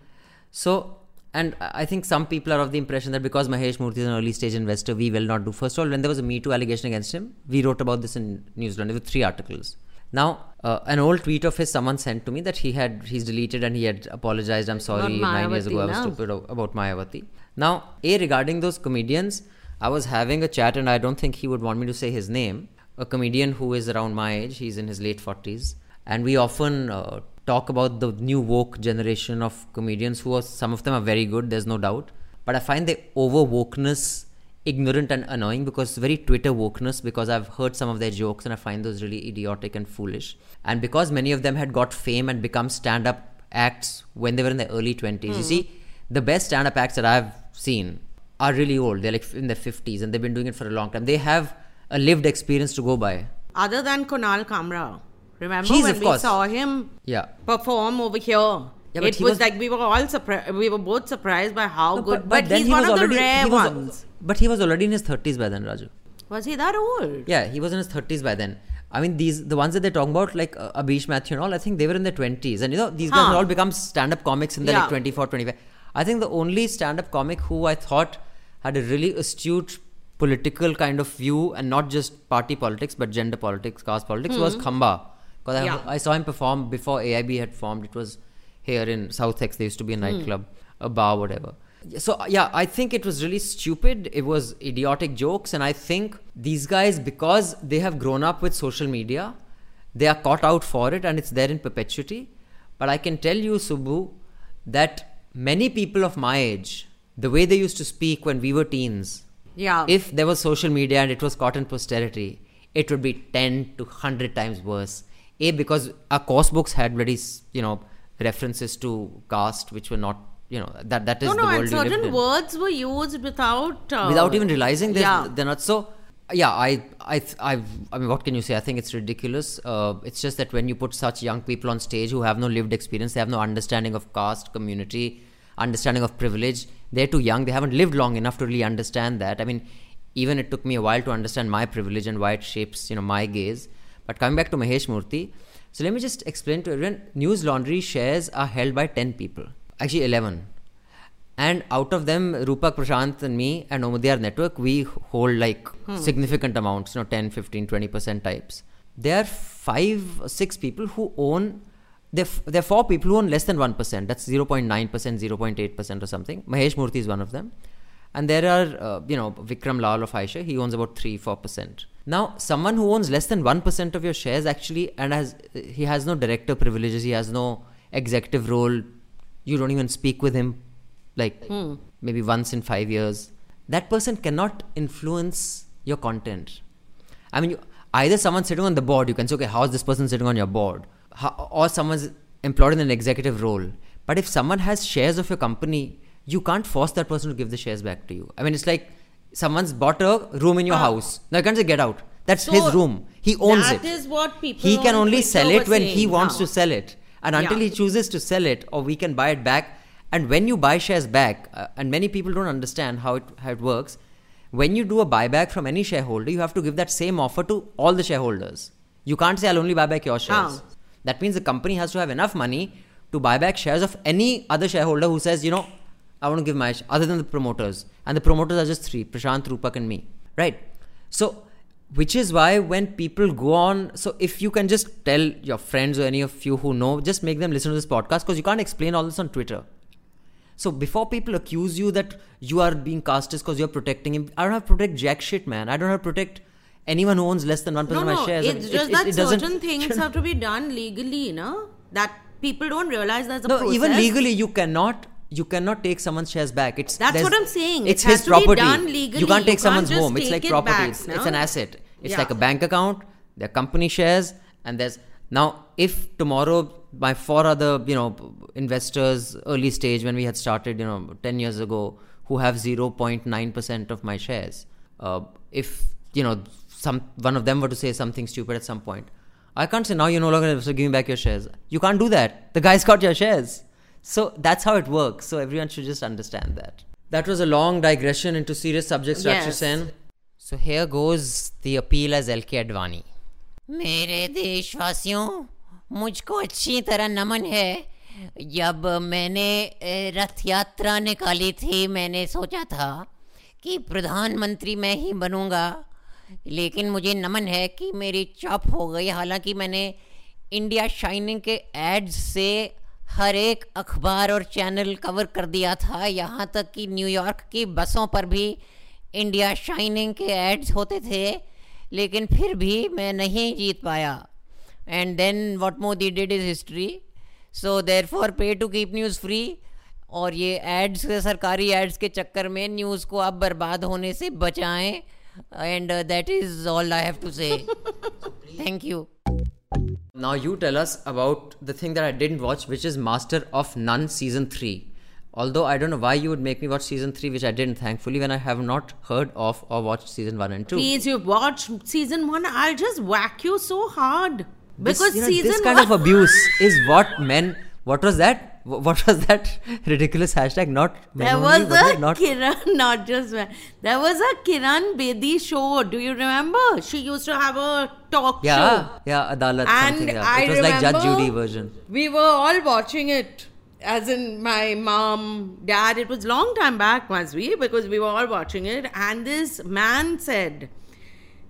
Speaker 3: So, and I think some people are of the impression that because Mahesh Murthy is an early stage investor, we will not do. First of all, when there was a Me Too allegation against him, we wrote about this in News Laundry. There were three articles. Now, uh, an old tweet of his someone sent to me that he had he's deleted and he had apologized. I'm sorry, nine years ago I was stupid about Mayawati. Now, a regarding those comedians, I was having a chat and I don't think he would want me to say his name. A comedian who is around my age, he's in his late forties, and we often uh, talk about the new woke generation of comedians who are some of them are very good. There's no doubt, but I find the over wokeness ignorant and annoying because very Twitter wokeness because I've heard some of their jokes and I find those really idiotic and foolish. And because many of them had got fame and become stand up acts when they were in their early 20s. You hmm. see, the best stand up acts that I've seen are really old. They're like in their 50s and they've been doing it for a long time. They have a lived experience to go by.
Speaker 2: Other than Kunal Kamra. Remember when we
Speaker 3: course.
Speaker 2: saw him
Speaker 3: Yeah.
Speaker 2: perform over here?
Speaker 3: Yeah, but
Speaker 2: it
Speaker 3: he
Speaker 2: was,
Speaker 3: was-
Speaker 2: like we were all surprised. We were both surprised by how
Speaker 3: No,
Speaker 2: good. But,
Speaker 3: then
Speaker 2: he's
Speaker 3: he
Speaker 2: one
Speaker 3: was
Speaker 2: of the rare
Speaker 3: was-
Speaker 2: ones.
Speaker 3: But he was already in his 30s by then, Raju.
Speaker 2: Was he that old?
Speaker 3: Yeah, he was in his 30s by then. I mean, these the ones that they're talking about, like uh, Abish Mathew and all, I think they were in their 20s. And you know, these guys
Speaker 2: Huh.
Speaker 3: have all become stand up comics in their like
Speaker 2: Yeah.
Speaker 3: 24, 25. I think the only stand up comic who I thought had a really astute political kind of view and not just party politics but gender politics, caste politics was Khamba. Because.
Speaker 2: Yeah.
Speaker 3: I, I saw him perform before AIB had formed. It was here in South X. There used to be a
Speaker 2: Hmm.
Speaker 3: nightclub, a bar, whatever. So yeah, I think it was really stupid. It was idiotic jokes, and I think these guys, because they have grown up with social media, they are caught out for it, and it's there in perpetuity. But I can tell you, Subbu, that many people of my age, the way they used to speak when we were teens,
Speaker 2: Yeah.
Speaker 3: if there was social media and it was caught in posterity, it would be 10 to 100 times worse. A, because our course books had bloody, you know, references to caste, which were not, you know, that, that is
Speaker 2: no,
Speaker 3: the
Speaker 2: no,
Speaker 3: world
Speaker 2: and certain words were used without. Uh,
Speaker 3: Without even realizing they're,
Speaker 2: Yeah.
Speaker 3: they're not. So, yeah, I, I, I've, I mean, what can you say? I think it's ridiculous. Uh, it's just that when you put such young people on stage who have no lived experience, they have no understanding of caste, community, understanding of privilege. They're too young. They haven't lived long enough to really understand that. I mean, even it took me a while to understand my privilege and why it shapes, you know, my gaze. But coming back to Mahesh Murthy, so let me just explain to everyone. News Laundry shares are held by ten people, actually eleven. And out of them rupak prashant and me and Omidyar Network we hold like significant amounts you know 10 15 20% types. There are five six people who own there, there are four people who own less than 1% that's 0.9% 0.8% or something. Mahesh murthy is one of them. And there are uh, you know vikram lal of Eicher he owns about 3 4% now someone who owns less than 1% of your shares actually and has he has no director privileges he has no executive role you don't even speak with him like hmm. maybe once in 5 years that person cannot influence your content I mean, you, either someone's sitting on the board, you can say, okay, how's this person sitting on your board? How, or someone's employed in an executive role. But if someone has shares of your company, you can't force that person to give the shares back to you. I mean, it's like someone's bought a room in your house. Now you can't say, get out. That's
Speaker 2: So,
Speaker 3: his room. He owns
Speaker 2: that
Speaker 3: it.
Speaker 2: is what people
Speaker 3: He can only sell it when he wants
Speaker 2: now.
Speaker 3: to sell it. And until
Speaker 2: Yeah.
Speaker 3: he chooses to sell it, or we can buy it back. And when you buy shares back, uh, and many people don't understand how it, how it works, when you do a buyback from any shareholder, you have to give that same offer to all the shareholders. You can't say, I'll only buy back your shares.
Speaker 2: Ah.
Speaker 3: That means the company has to have enough money to buy back shares of any other shareholder who says, you know, I want to give my, sh-, other than the promoters. And the promoters are just three Prashant, Rupak, and me. Right? So, which is why when people go on, so if you can just tell your friends or any of you who know, just make them listen to this podcast because you can't explain all this on Twitter. So before people accuse you that you are being cast as because you're protecting him, I don't have to protect jack shit, man. I don't have to protect anyone who owns less than one
Speaker 2: No,
Speaker 3: of my
Speaker 2: no,
Speaker 3: shares. I
Speaker 2: it's
Speaker 3: mean,
Speaker 2: just
Speaker 3: it-
Speaker 2: that
Speaker 3: it doesn't-
Speaker 2: certain things have to be done legally, no? That people don't realize there's a
Speaker 3: No,
Speaker 2: process.
Speaker 3: even legally, you cannot. You cannot take someone's shares back. It's
Speaker 2: That's what I'm saying.
Speaker 3: It's
Speaker 2: It has
Speaker 3: his
Speaker 2: to be
Speaker 3: property.
Speaker 2: done legally.
Speaker 3: You can't
Speaker 2: You
Speaker 3: take someone's
Speaker 2: can't
Speaker 3: home. It's like
Speaker 2: it
Speaker 3: property.
Speaker 2: back,
Speaker 3: it's,
Speaker 2: no?
Speaker 3: it's an asset. It's
Speaker 2: Yeah.
Speaker 3: like a bank account. They're company shares, and there's now if tomorrow my four other you know investors early stage when we had started you know 10 years ago who have 0.9% of my shares uh, if you know some one of them were to say something stupid at some point i can't say now you're no longer so give me back your shares you can't do that the guy's got your shares so that's how it works so everyone should just understand that that was a long digression into serious subjects Rakshi
Speaker 2: Yes.
Speaker 3: Sen. so here goes the appeal as lk advani
Speaker 7: मेरे देशवासियों मुझको अच्छी तरह नमन है जब मैंने रथ यात्रा निकाली थी मैंने सोचा था कि प्रधानमंत्री मैं ही बनूँगा लेकिन मुझे नमन है कि मेरी चॉप हो गई हालाँकि मैंने इंडिया शाइनिंग के एड्स से हर एक अखबार और चैनल कवर कर दिया था। यहाँ तक कि न्यूयॉर्क की बसों पर भी इंडिया शाइनिंग के एड्स होते थे लेकिन फिर भी मैं नहीं जीत पाया। And then what Modi did is history so therefore pay to keep news free और ये एड्स सरकारी एड्स के चक्कर में न्यूज़ को आप बर्बाद होने से बचाएँ। And that is all I have to say thank you
Speaker 3: Now you tell us about the thing that I didn't watch, which is Master of None season three. Although I don't know why you would make me watch season three, which I didn't, thankfully, when I have not heard of or watched season one and two.
Speaker 2: Please, you watch season one. I'll just whack you so hard
Speaker 3: This-
Speaker 2: because
Speaker 3: you know,
Speaker 2: season
Speaker 3: this kind
Speaker 2: one,
Speaker 3: of abuse is what men. What was that? Wh- What was that ridiculous hashtag? Not
Speaker 2: There was
Speaker 3: was
Speaker 2: a
Speaker 3: not
Speaker 2: Kiran, not just man. There was a Kiran Bedi show. Do you remember? She used to have a talk
Speaker 3: yeah,
Speaker 2: show.
Speaker 3: yeah, Adalat
Speaker 2: And
Speaker 3: something. Yeah.
Speaker 2: I
Speaker 3: it was like Judge Judy version.
Speaker 2: We were all watching it. As in my mom, dad, it was long time back, be, because we were all watching it. And this man said,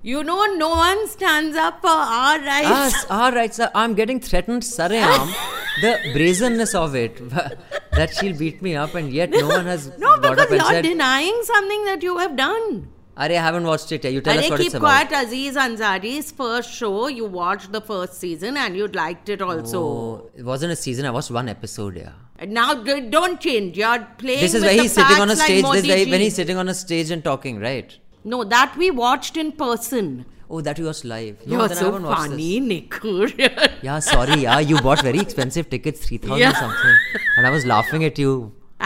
Speaker 2: You know, no one stands up for our rights.
Speaker 3: Ah, s- all right, sir. I'm getting threatened, Saream. the brazenness of it, that she'll beat me up, and yet no one has
Speaker 2: no, because you're
Speaker 3: said,
Speaker 2: denying something that you have done.
Speaker 3: Are, I haven't watched it yet. You tell us
Speaker 2: Arey,
Speaker 3: what
Speaker 2: keep
Speaker 3: it's about.
Speaker 2: quiet, Aziz Ansari's first show. You watched the first season and you liked it also.
Speaker 3: Oh, it wasn't a season. I watched one episode. Yeah.
Speaker 2: And Now don't change. You're playing.
Speaker 3: This is where he's sitting on a
Speaker 2: facts like
Speaker 3: stage. this is where, when he's sitting on a stage and talking, right?
Speaker 2: No, that we watched in person.
Speaker 3: Oh, that was live. No,
Speaker 2: You're so funny, Nikur.
Speaker 3: Yeah, sorry. Yeah, you bought very expensive tickets, three thousand
Speaker 2: Yeah.
Speaker 3: something, and I was laughing at you.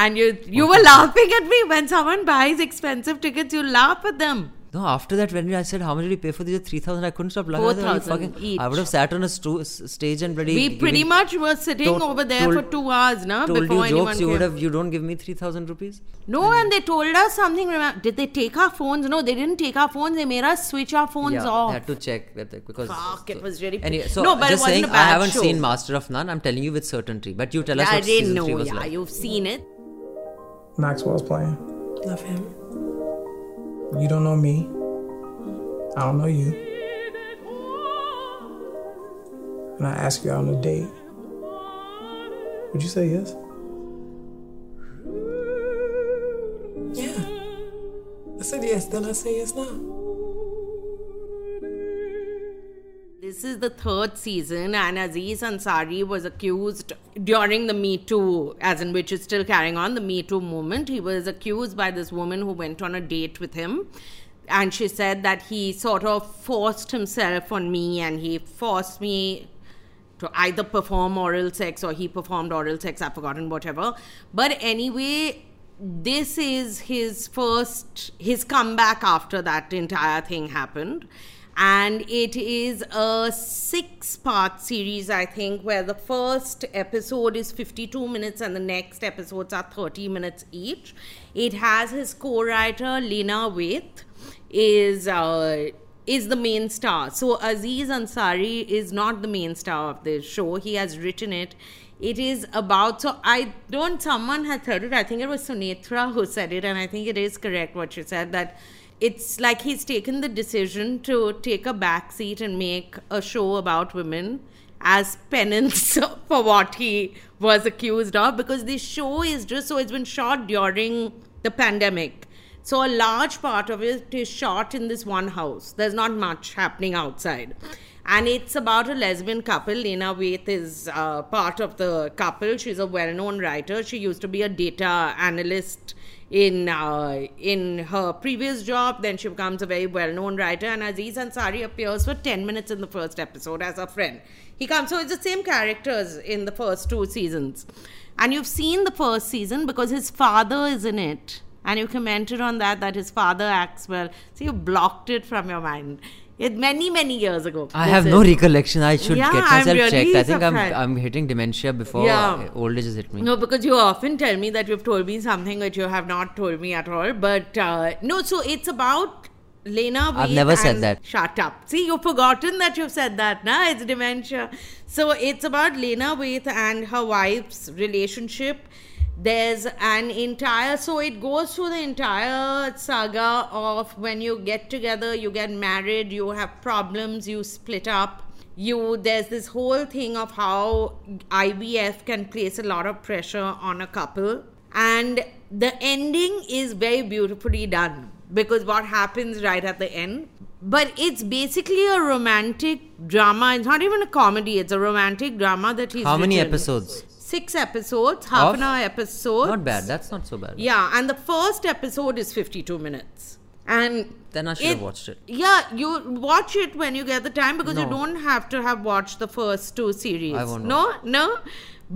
Speaker 2: and you you were laughing at me when someone buys expensive tickets. You laugh at them.
Speaker 3: No, after that, when I said how much did you pay for these? Three thousand. I couldn't stop laughing. I thought, "Are you
Speaker 2: 4,000.
Speaker 3: I would have sat on a sto- stage and bloody.
Speaker 2: We pretty much were sitting
Speaker 3: told-
Speaker 2: over there
Speaker 3: told-
Speaker 2: for two hours, no?
Speaker 3: Told
Speaker 2: before
Speaker 3: you
Speaker 2: anyone
Speaker 3: jokes. You would have. You don't give me three thousand rupees.
Speaker 2: No, and they told us something. remem- Did they take our phones? No, they didn't take our phones. They made us switch our phones
Speaker 3: yeah,
Speaker 2: off.
Speaker 3: I had to check that because.
Speaker 2: Fuck, it was really-
Speaker 3: Anyway, so
Speaker 2: No, but it
Speaker 3: just
Speaker 2: wasn't
Speaker 3: saying,
Speaker 2: a
Speaker 3: I
Speaker 2: bad
Speaker 3: haven't
Speaker 2: show.
Speaker 3: seen Master of None. I'm telling you with certainty. But you tell us what I
Speaker 2: didn't
Speaker 3: season
Speaker 2: know.
Speaker 3: three was
Speaker 2: Yeah,
Speaker 3: like.
Speaker 2: you've seen it.
Speaker 8: Maxwell's playing.
Speaker 9: Love him.
Speaker 8: You don't know me. I don't know you. And I ask you out on a date. Would you say yes?
Speaker 9: Yeah. I said yes, then I say yes now.
Speaker 2: This is the third season, and Aziz Ansari was accused during the Me Too, as in which is still carrying on the Me Too movement. He was accused by this woman who went on a date with him, and she said that he sort of forced himself on me, and he forced me to either perform oral sex or he performed oral sex. I've forgotten whatever. But anyway, this is his first his comeback after that entire thing happened. And it is a six part series, I think, where the first episode is 52 minutes and the next episodes are 30 minutes each. It has his co writer, Lena Waithe, is. Uh, is the main star. So Aziz Ansari is not the main star of this show. He has written it. It is about so I don't someone had said it. I think it was Sunetra who said it, and I think it is correct what she said that it's like he's taken the decision to take a back seat and make a show about women as penance for what he was accused of because this show is just so it's been shot during the pandemic so a large part of it is shot in this one house. There's not much happening outside. And it's about a lesbian couple. Lena Waithe is uh, part of the couple. She's a well-known writer. She used to be a data analyst in uh, in her previous job. Then she becomes a very well-known writer. And Aziz Ansari appears for 10 minutes in the first episode as a friend. He comes, so it's the same characters in the first two seasons. And you've seen the first season because his father is in it and you commented on that that his father acts well so you blocked it from your mind it many many years ago
Speaker 3: I have no recollection. I should
Speaker 2: Yeah,
Speaker 3: get myself
Speaker 2: really
Speaker 3: checked. I think I'm. I'm hitting dementia before
Speaker 2: Yeah.
Speaker 3: old age has hit me.
Speaker 2: no because you often tell me that you've told me something that you have not told me at all but uh, no so it's about Lena
Speaker 3: I've never said that.
Speaker 2: Shut up. See, you've forgotten that you've said that, nah? It's dementia. So it's about Lena Waithe and her wife's relationship. There's an entire, so it goes through the entire saga of when you get together, you get married, you have problems, you split up. You there's this whole thing of how IVF can place a lot of pressure on a couple, and the ending is very beautifully done because what happens right at the end but it's basically a romantic drama it's not even a comedy it's a romantic drama that he's
Speaker 3: How many
Speaker 2: written.
Speaker 3: episodes?
Speaker 2: Six episodes half
Speaker 3: Of?
Speaker 2: an hour episode
Speaker 3: Not bad. That's not so bad.
Speaker 2: yeah and the first episode is 52 minutes and
Speaker 3: Then I should have watched it.
Speaker 2: yeah you watch it when you get the time because you don't have to have watched the first two series
Speaker 3: I won't
Speaker 2: no no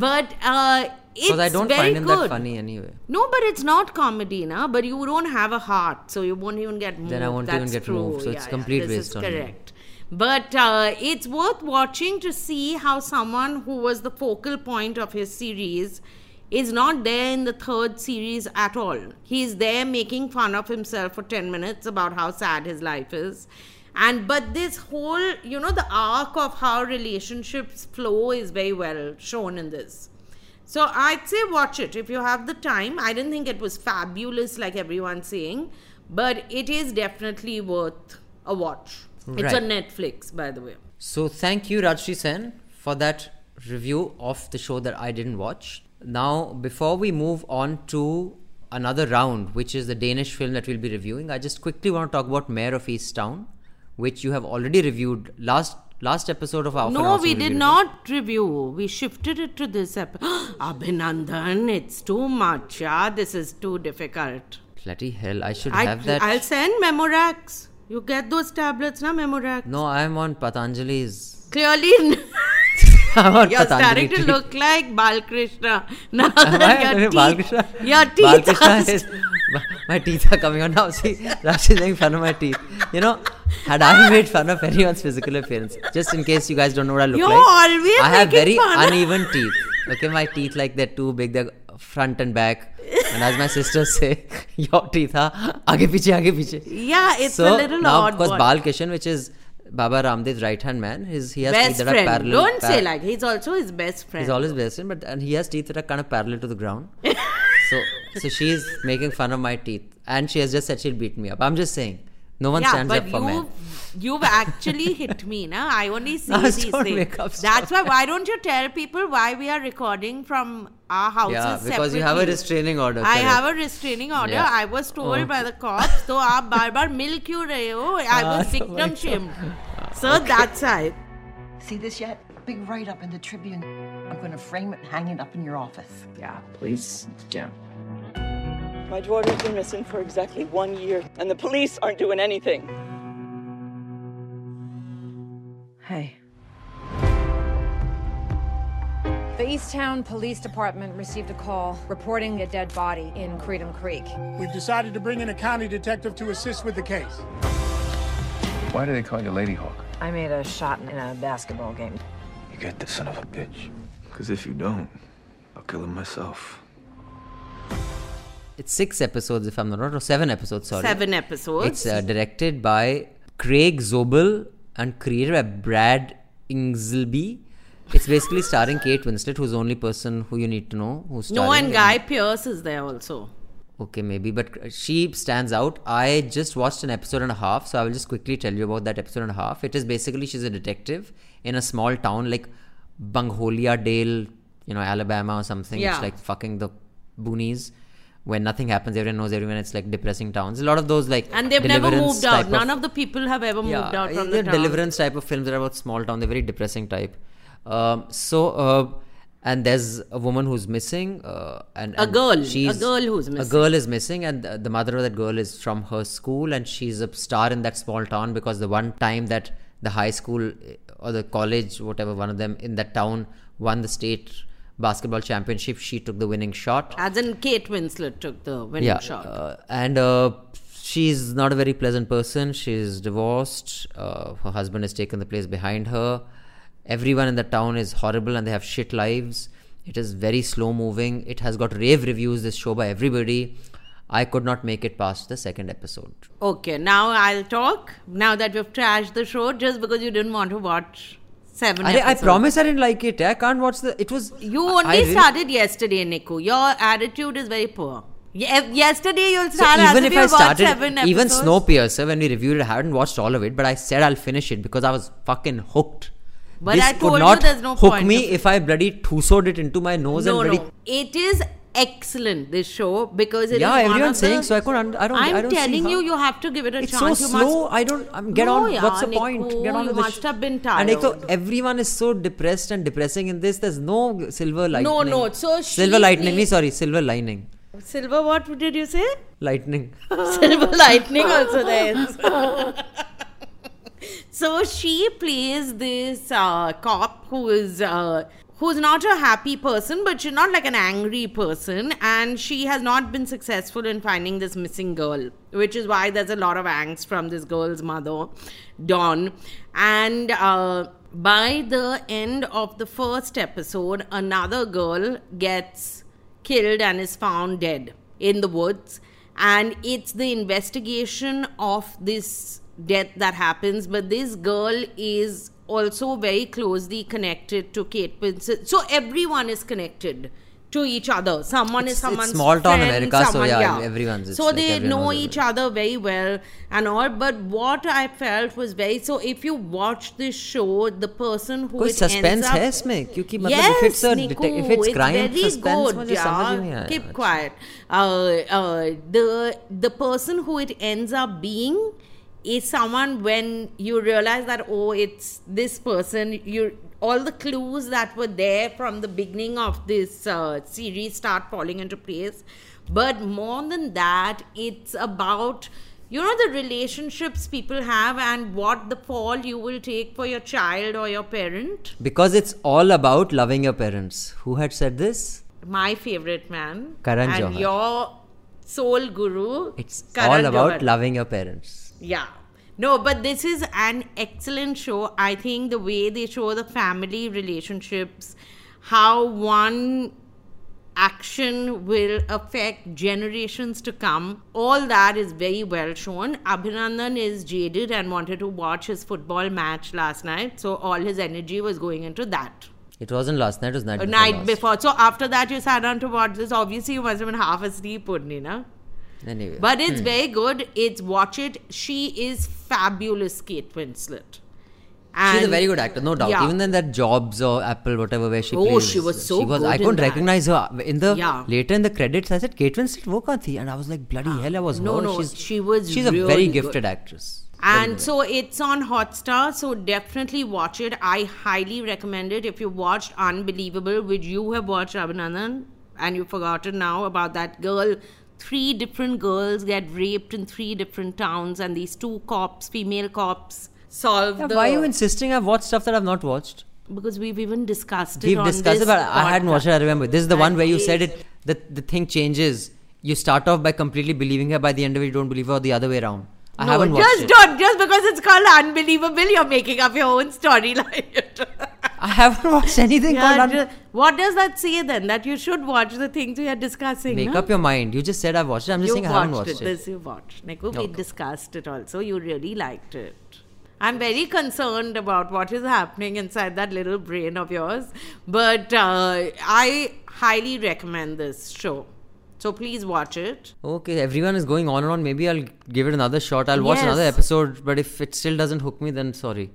Speaker 2: but uh it's
Speaker 3: I don't
Speaker 2: very
Speaker 3: find him
Speaker 2: good.
Speaker 3: that funny anyway.
Speaker 2: No, but it's not comedy, na. But you don't have a heart, so you won't even get moved.
Speaker 3: Then I won't even
Speaker 2: That's
Speaker 3: get
Speaker 2: true.
Speaker 3: moved, so it's
Speaker 2: Yeah,
Speaker 3: complete
Speaker 2: yeah,
Speaker 3: waste on me.
Speaker 2: But uh, it's worth watching to see how someone who was the focal point of his series is not there in the third series at all. He's there making fun of himself for 10 minutes about how sad his life is. And but this whole, you know, the arc of how relationships flow is very well shown in this. So I'd say watch it if you have the time. I didn't think it was fabulous like everyone's saying, but it is definitely worth a watch. It's on Netflix, by the way.
Speaker 3: So thank you, Rajyasree Sen, for that review of the show that I didn't watch. Now, before we move on to another round, which is the Danish film that we'll be reviewing, I just quickly want to talk about Mare of Easttown, which you have already reviewed last last episode of our
Speaker 2: no, we did not review. We shifted it to this episode. Abhinandan, it's too much. Yeah, this is too difficult.
Speaker 3: Bloody hell! I should
Speaker 2: I,
Speaker 3: have that.
Speaker 2: I'll send Memorax. You get those tablets, na Memorax.
Speaker 3: No, I'm on Patanjali's.
Speaker 2: Clearly,
Speaker 3: I'm on
Speaker 2: you're starting
Speaker 3: Patanjali
Speaker 2: to
Speaker 3: tree.
Speaker 2: look like Balkrishna. Now that your teeth,
Speaker 3: Balkrishna?
Speaker 2: your teeth are
Speaker 3: Balkrishna is my, teeth are coming out now. See, Rashi is making fun of my teeth. You know, had I made fun of anyone's physical appearance, just in case you guys don't know what I look
Speaker 2: You're
Speaker 3: like,
Speaker 2: always
Speaker 3: I have very
Speaker 2: fun.
Speaker 3: uneven teeth. Okay, my teeth like they're too big. They're front and back. And as my sisters say, your teeth are aage piche, aage piche.
Speaker 2: Yeah, it's
Speaker 3: so
Speaker 2: a little
Speaker 3: now,
Speaker 2: odd.
Speaker 3: because
Speaker 2: one.
Speaker 3: Bal Kishan, which is Baba Ramdev's right hand man, his he has
Speaker 2: best
Speaker 3: teeth that
Speaker 2: friend.
Speaker 3: are parallel.
Speaker 2: Don't say like he's also his best friend.
Speaker 3: He's always best friend, but and he has teeth that are kind of parallel to the ground. so so she's making fun of my teeth, and she has just said she'll beat me up. I'm just saying, no one
Speaker 2: yeah,
Speaker 3: stands
Speaker 2: but
Speaker 3: up for men.
Speaker 2: you've, you've actually hit me, na? I only see
Speaker 3: No,
Speaker 2: these
Speaker 3: don't
Speaker 2: things.
Speaker 3: make up
Speaker 2: That's
Speaker 3: stuff.
Speaker 2: why. Why don't you tell people why we are recording from our houses
Speaker 3: Yeah, because you have a
Speaker 2: separately?
Speaker 3: restraining order.
Speaker 2: I
Speaker 3: correct.
Speaker 2: have a restraining order.
Speaker 3: Yeah.
Speaker 2: I was told
Speaker 3: Oh.
Speaker 2: by the cops, तो आप बार बार मिल क्यों रहे हो? I
Speaker 3: Ah,
Speaker 2: was
Speaker 3: so
Speaker 2: victim
Speaker 3: my
Speaker 2: shamed. So that's why.
Speaker 10: See this yet? Big write up in the Tribune. I'm going to frame it and hang it up in your office.
Speaker 11: Yeah, please. Yeah.
Speaker 12: My daughter's been missing for exactly one year, and the police aren't doing anything.
Speaker 10: Hey.
Speaker 13: The Easttown Police Department received a call reporting a dead body in Creedham Creek.
Speaker 14: We've decided to bring in a county detective to assist with the case.
Speaker 11: Why do they call you Lady Hawk?
Speaker 13: I made a shot in a basketball game.
Speaker 11: You get this son of a bitch. Because if you don't, I'll kill him myself.
Speaker 3: It's six episodes, if I'm not wrong, or seven episodes. Sorry,
Speaker 2: Seven episodes.
Speaker 3: It's uh, directed by Craig Zobel and created by Brad Ingelsby. It's basically starring Kate Winslet, who's the only person who you need to know who's starring.
Speaker 2: No, and Guy Pearce is there also.
Speaker 3: Okay, maybe, but she stands out. I just watched an episode and a half, so I will just quickly tell you about that episode and a half. It is basically she's a detective in a small town like Bungholia Dale, you know, Alabama or something.
Speaker 2: Yeah.
Speaker 3: It's like fucking the boonies. When nothing happens, everyone knows everyone. It's like depressing towns. A lot of those like
Speaker 2: And they've never moved out.
Speaker 3: type
Speaker 2: None of the people have ever moved out from the town.
Speaker 3: deliverance type of films that are about small town. They're very depressing type. Um, so, uh, and there's a woman who's missing, uh, and,
Speaker 2: A
Speaker 3: and
Speaker 2: girl. A
Speaker 3: she's-
Speaker 2: girl who's
Speaker 3: A girl is missing, and the, the mother of that girl is from her school, and she's a star in that small town because the one time that the high school eh, or the college, whatever one of them in that town won the state basketball championship, she took the winning shot.
Speaker 2: As in Kate Winslet took the winning
Speaker 3: yeah,
Speaker 2: shot.
Speaker 3: Uh, and uh, she's not a very pleasant person. She's divorced. Uh, her husband has taken the place behind her. Everyone in the town is horrible and they have shit lives. It is very slow moving. It has got rave reviews, this show by everybody. I could not make it past the second episode.
Speaker 2: Okay, now I'll talk. Now that we've trashed the show, just because you didn't want to watch seven
Speaker 3: I, I promise I didn't like it. I can't watch the. It was.
Speaker 2: You
Speaker 3: I
Speaker 2: only
Speaker 3: really-
Speaker 2: started yesterday, Niku. Your attitude is very poor. Ye- eh, yesterday you'll start as
Speaker 3: even
Speaker 2: if
Speaker 3: I started, even. Snowpiercer, when we reviewed it, I hadn't watched all of it, but I said I'll finish it because I was fucking hooked.
Speaker 2: But
Speaker 3: this
Speaker 2: I
Speaker 3: could
Speaker 2: told you
Speaker 3: not
Speaker 2: there's no
Speaker 3: hook
Speaker 2: point
Speaker 3: me if I bloody tusoed it into my nose
Speaker 2: no,
Speaker 3: and bloody.
Speaker 2: no. It is excellent, this show, because it is
Speaker 3: Yeah,
Speaker 2: one
Speaker 3: everyone's
Speaker 2: of the-
Speaker 3: saying so. I couldn't. I don't.
Speaker 2: I'm
Speaker 3: I don't
Speaker 2: telling you, you have to give it a
Speaker 3: It's
Speaker 2: chance.
Speaker 3: so
Speaker 2: you
Speaker 3: slow.
Speaker 2: Must...
Speaker 3: I don't. I'm get
Speaker 2: No,
Speaker 3: on.
Speaker 2: yeah,
Speaker 3: What's the point? Get on with the
Speaker 2: must
Speaker 3: sh-
Speaker 2: have been
Speaker 3: And like, everyone is so depressed and depressing in this. There's no silver lightning.
Speaker 2: No, no, so she
Speaker 3: silver lightning.
Speaker 2: plays-
Speaker 3: Sorry, silver lining.
Speaker 2: Silver, what did you say?
Speaker 3: Lightning.
Speaker 2: Silver lightning also there so she plays this uh, cop who is uh, who's not a happy person, but she's not like an angry person, and she has not been successful in finding this missing girl, which is why there's a lot of angst from this girl's mother, Dawn, and. Uh, by the end of the first episode, another girl gets killed and is found dead in the woods and it's the investigation of this death that happens but this girl is also very closely connected to kate winslet so everyone is connected to each other someone
Speaker 3: It's-
Speaker 2: is
Speaker 3: it's
Speaker 2: someone's
Speaker 3: small town
Speaker 2: friend,
Speaker 3: America, so
Speaker 2: someone-
Speaker 3: yeah, everyone's- it's
Speaker 2: so
Speaker 3: like
Speaker 2: they
Speaker 3: everyone
Speaker 2: know
Speaker 3: knows
Speaker 2: each other very well and all but what i felt was very so if you watch this show the person who
Speaker 3: कोई
Speaker 2: it ends
Speaker 3: suspense
Speaker 2: up,
Speaker 3: है इसमें क्योंकि मतलब
Speaker 2: yes,
Speaker 3: if it's a
Speaker 2: Niku,
Speaker 3: detec- if it's crime
Speaker 2: very
Speaker 3: suspense
Speaker 2: good,
Speaker 3: मुझे समझ ही नहीं
Speaker 2: yeah.
Speaker 3: आया
Speaker 2: Keep quiet. Uh, uh, the the person who it ends up being is someone when you realize that oh it's this person you all the clues that were there from the beginning of this uh, series start falling into place but more than that it's about you know the relationships people have and what the fall you will take for your child or your parent
Speaker 3: Because it's all about loving your parents. Who had said this?
Speaker 2: my favorite man
Speaker 3: Karan
Speaker 2: and
Speaker 3: Johar.
Speaker 2: your soul guru.
Speaker 3: It's
Speaker 2: Karan
Speaker 3: all about
Speaker 2: Johar.
Speaker 3: loving your parents.
Speaker 2: Yeah. No, but this is an excellent show. I think the way they show the family relationships, how one action will affect generations to come, all that is very well shown. Abhinandan is jaded and wanted to watch his football match last night, so all his energy was going into that.
Speaker 3: It wasn't last night, it was night
Speaker 2: A
Speaker 3: before.
Speaker 2: night
Speaker 3: last.
Speaker 2: before. So after that, you sat down to watch this. Obviously, you must have been half asleep, Pudni, na?
Speaker 3: Anyway.
Speaker 2: But it's
Speaker 3: Hmm.
Speaker 2: very good. It's watch it. She is fabulous, Kate Winslet.
Speaker 3: She's a very good actor, no doubt.
Speaker 2: Yeah.
Speaker 3: Even in that Jobs or Apple, whatever, where she
Speaker 2: Oh,
Speaker 3: plays.
Speaker 2: Oh, she was so
Speaker 3: She was.
Speaker 2: good
Speaker 3: I couldn't
Speaker 2: that.
Speaker 3: recognize her in the
Speaker 2: Yeah.
Speaker 3: later in the credits. I said Kate Winslet, wo kahan thi? And I was like, bloody hell, I was
Speaker 2: No,
Speaker 3: her.
Speaker 2: no,
Speaker 3: she's,
Speaker 2: she was
Speaker 3: She's a
Speaker 2: really
Speaker 3: very
Speaker 2: good.
Speaker 3: gifted actress.
Speaker 2: And
Speaker 3: good.
Speaker 2: so it's on Hotstar, so definitely watch it. I highly recommend it. If you watched Unbelievable, which you have watched, Abhinandan, and you've forgotten now about that girl, three different girls get raped in three different towns, and these two cops, female cops, solve
Speaker 3: Yeah,
Speaker 2: the.
Speaker 3: why are you insisting I've watched stuff that I've not watched?
Speaker 2: Because we've even discussed it.
Speaker 3: We've
Speaker 2: on
Speaker 3: discussed
Speaker 2: this
Speaker 3: it, but I hadn't watched it. I remember. This is the one where you said
Speaker 2: it-
Speaker 3: it. The the thing changes. You start off by completely believing her. By the end of it, you don't believe her. Or the other way around. I
Speaker 2: no,
Speaker 3: haven't watched
Speaker 2: just
Speaker 3: it.
Speaker 2: don't. Just because it's called Unbelievable, you're making up your own storyline.
Speaker 3: I haven't watched anything
Speaker 2: Yeah,
Speaker 3: called.
Speaker 2: what does that say then? That you should watch the things we are discussing.
Speaker 3: Make
Speaker 2: no?
Speaker 3: up your mind. You just said I've watched it. I'm just
Speaker 2: you
Speaker 3: saying I haven't
Speaker 2: watched it.
Speaker 3: it.
Speaker 2: This you watched. Niku, we discussed it also. You really liked it. I'm very concerned about what is happening inside that little brain of yours. But uh, I highly recommend this show. So please watch it.
Speaker 3: Okay, everyone is going on and on. Maybe I'll give it another shot. I'll watch another episode, but if it still doesn't hook me, then sorry.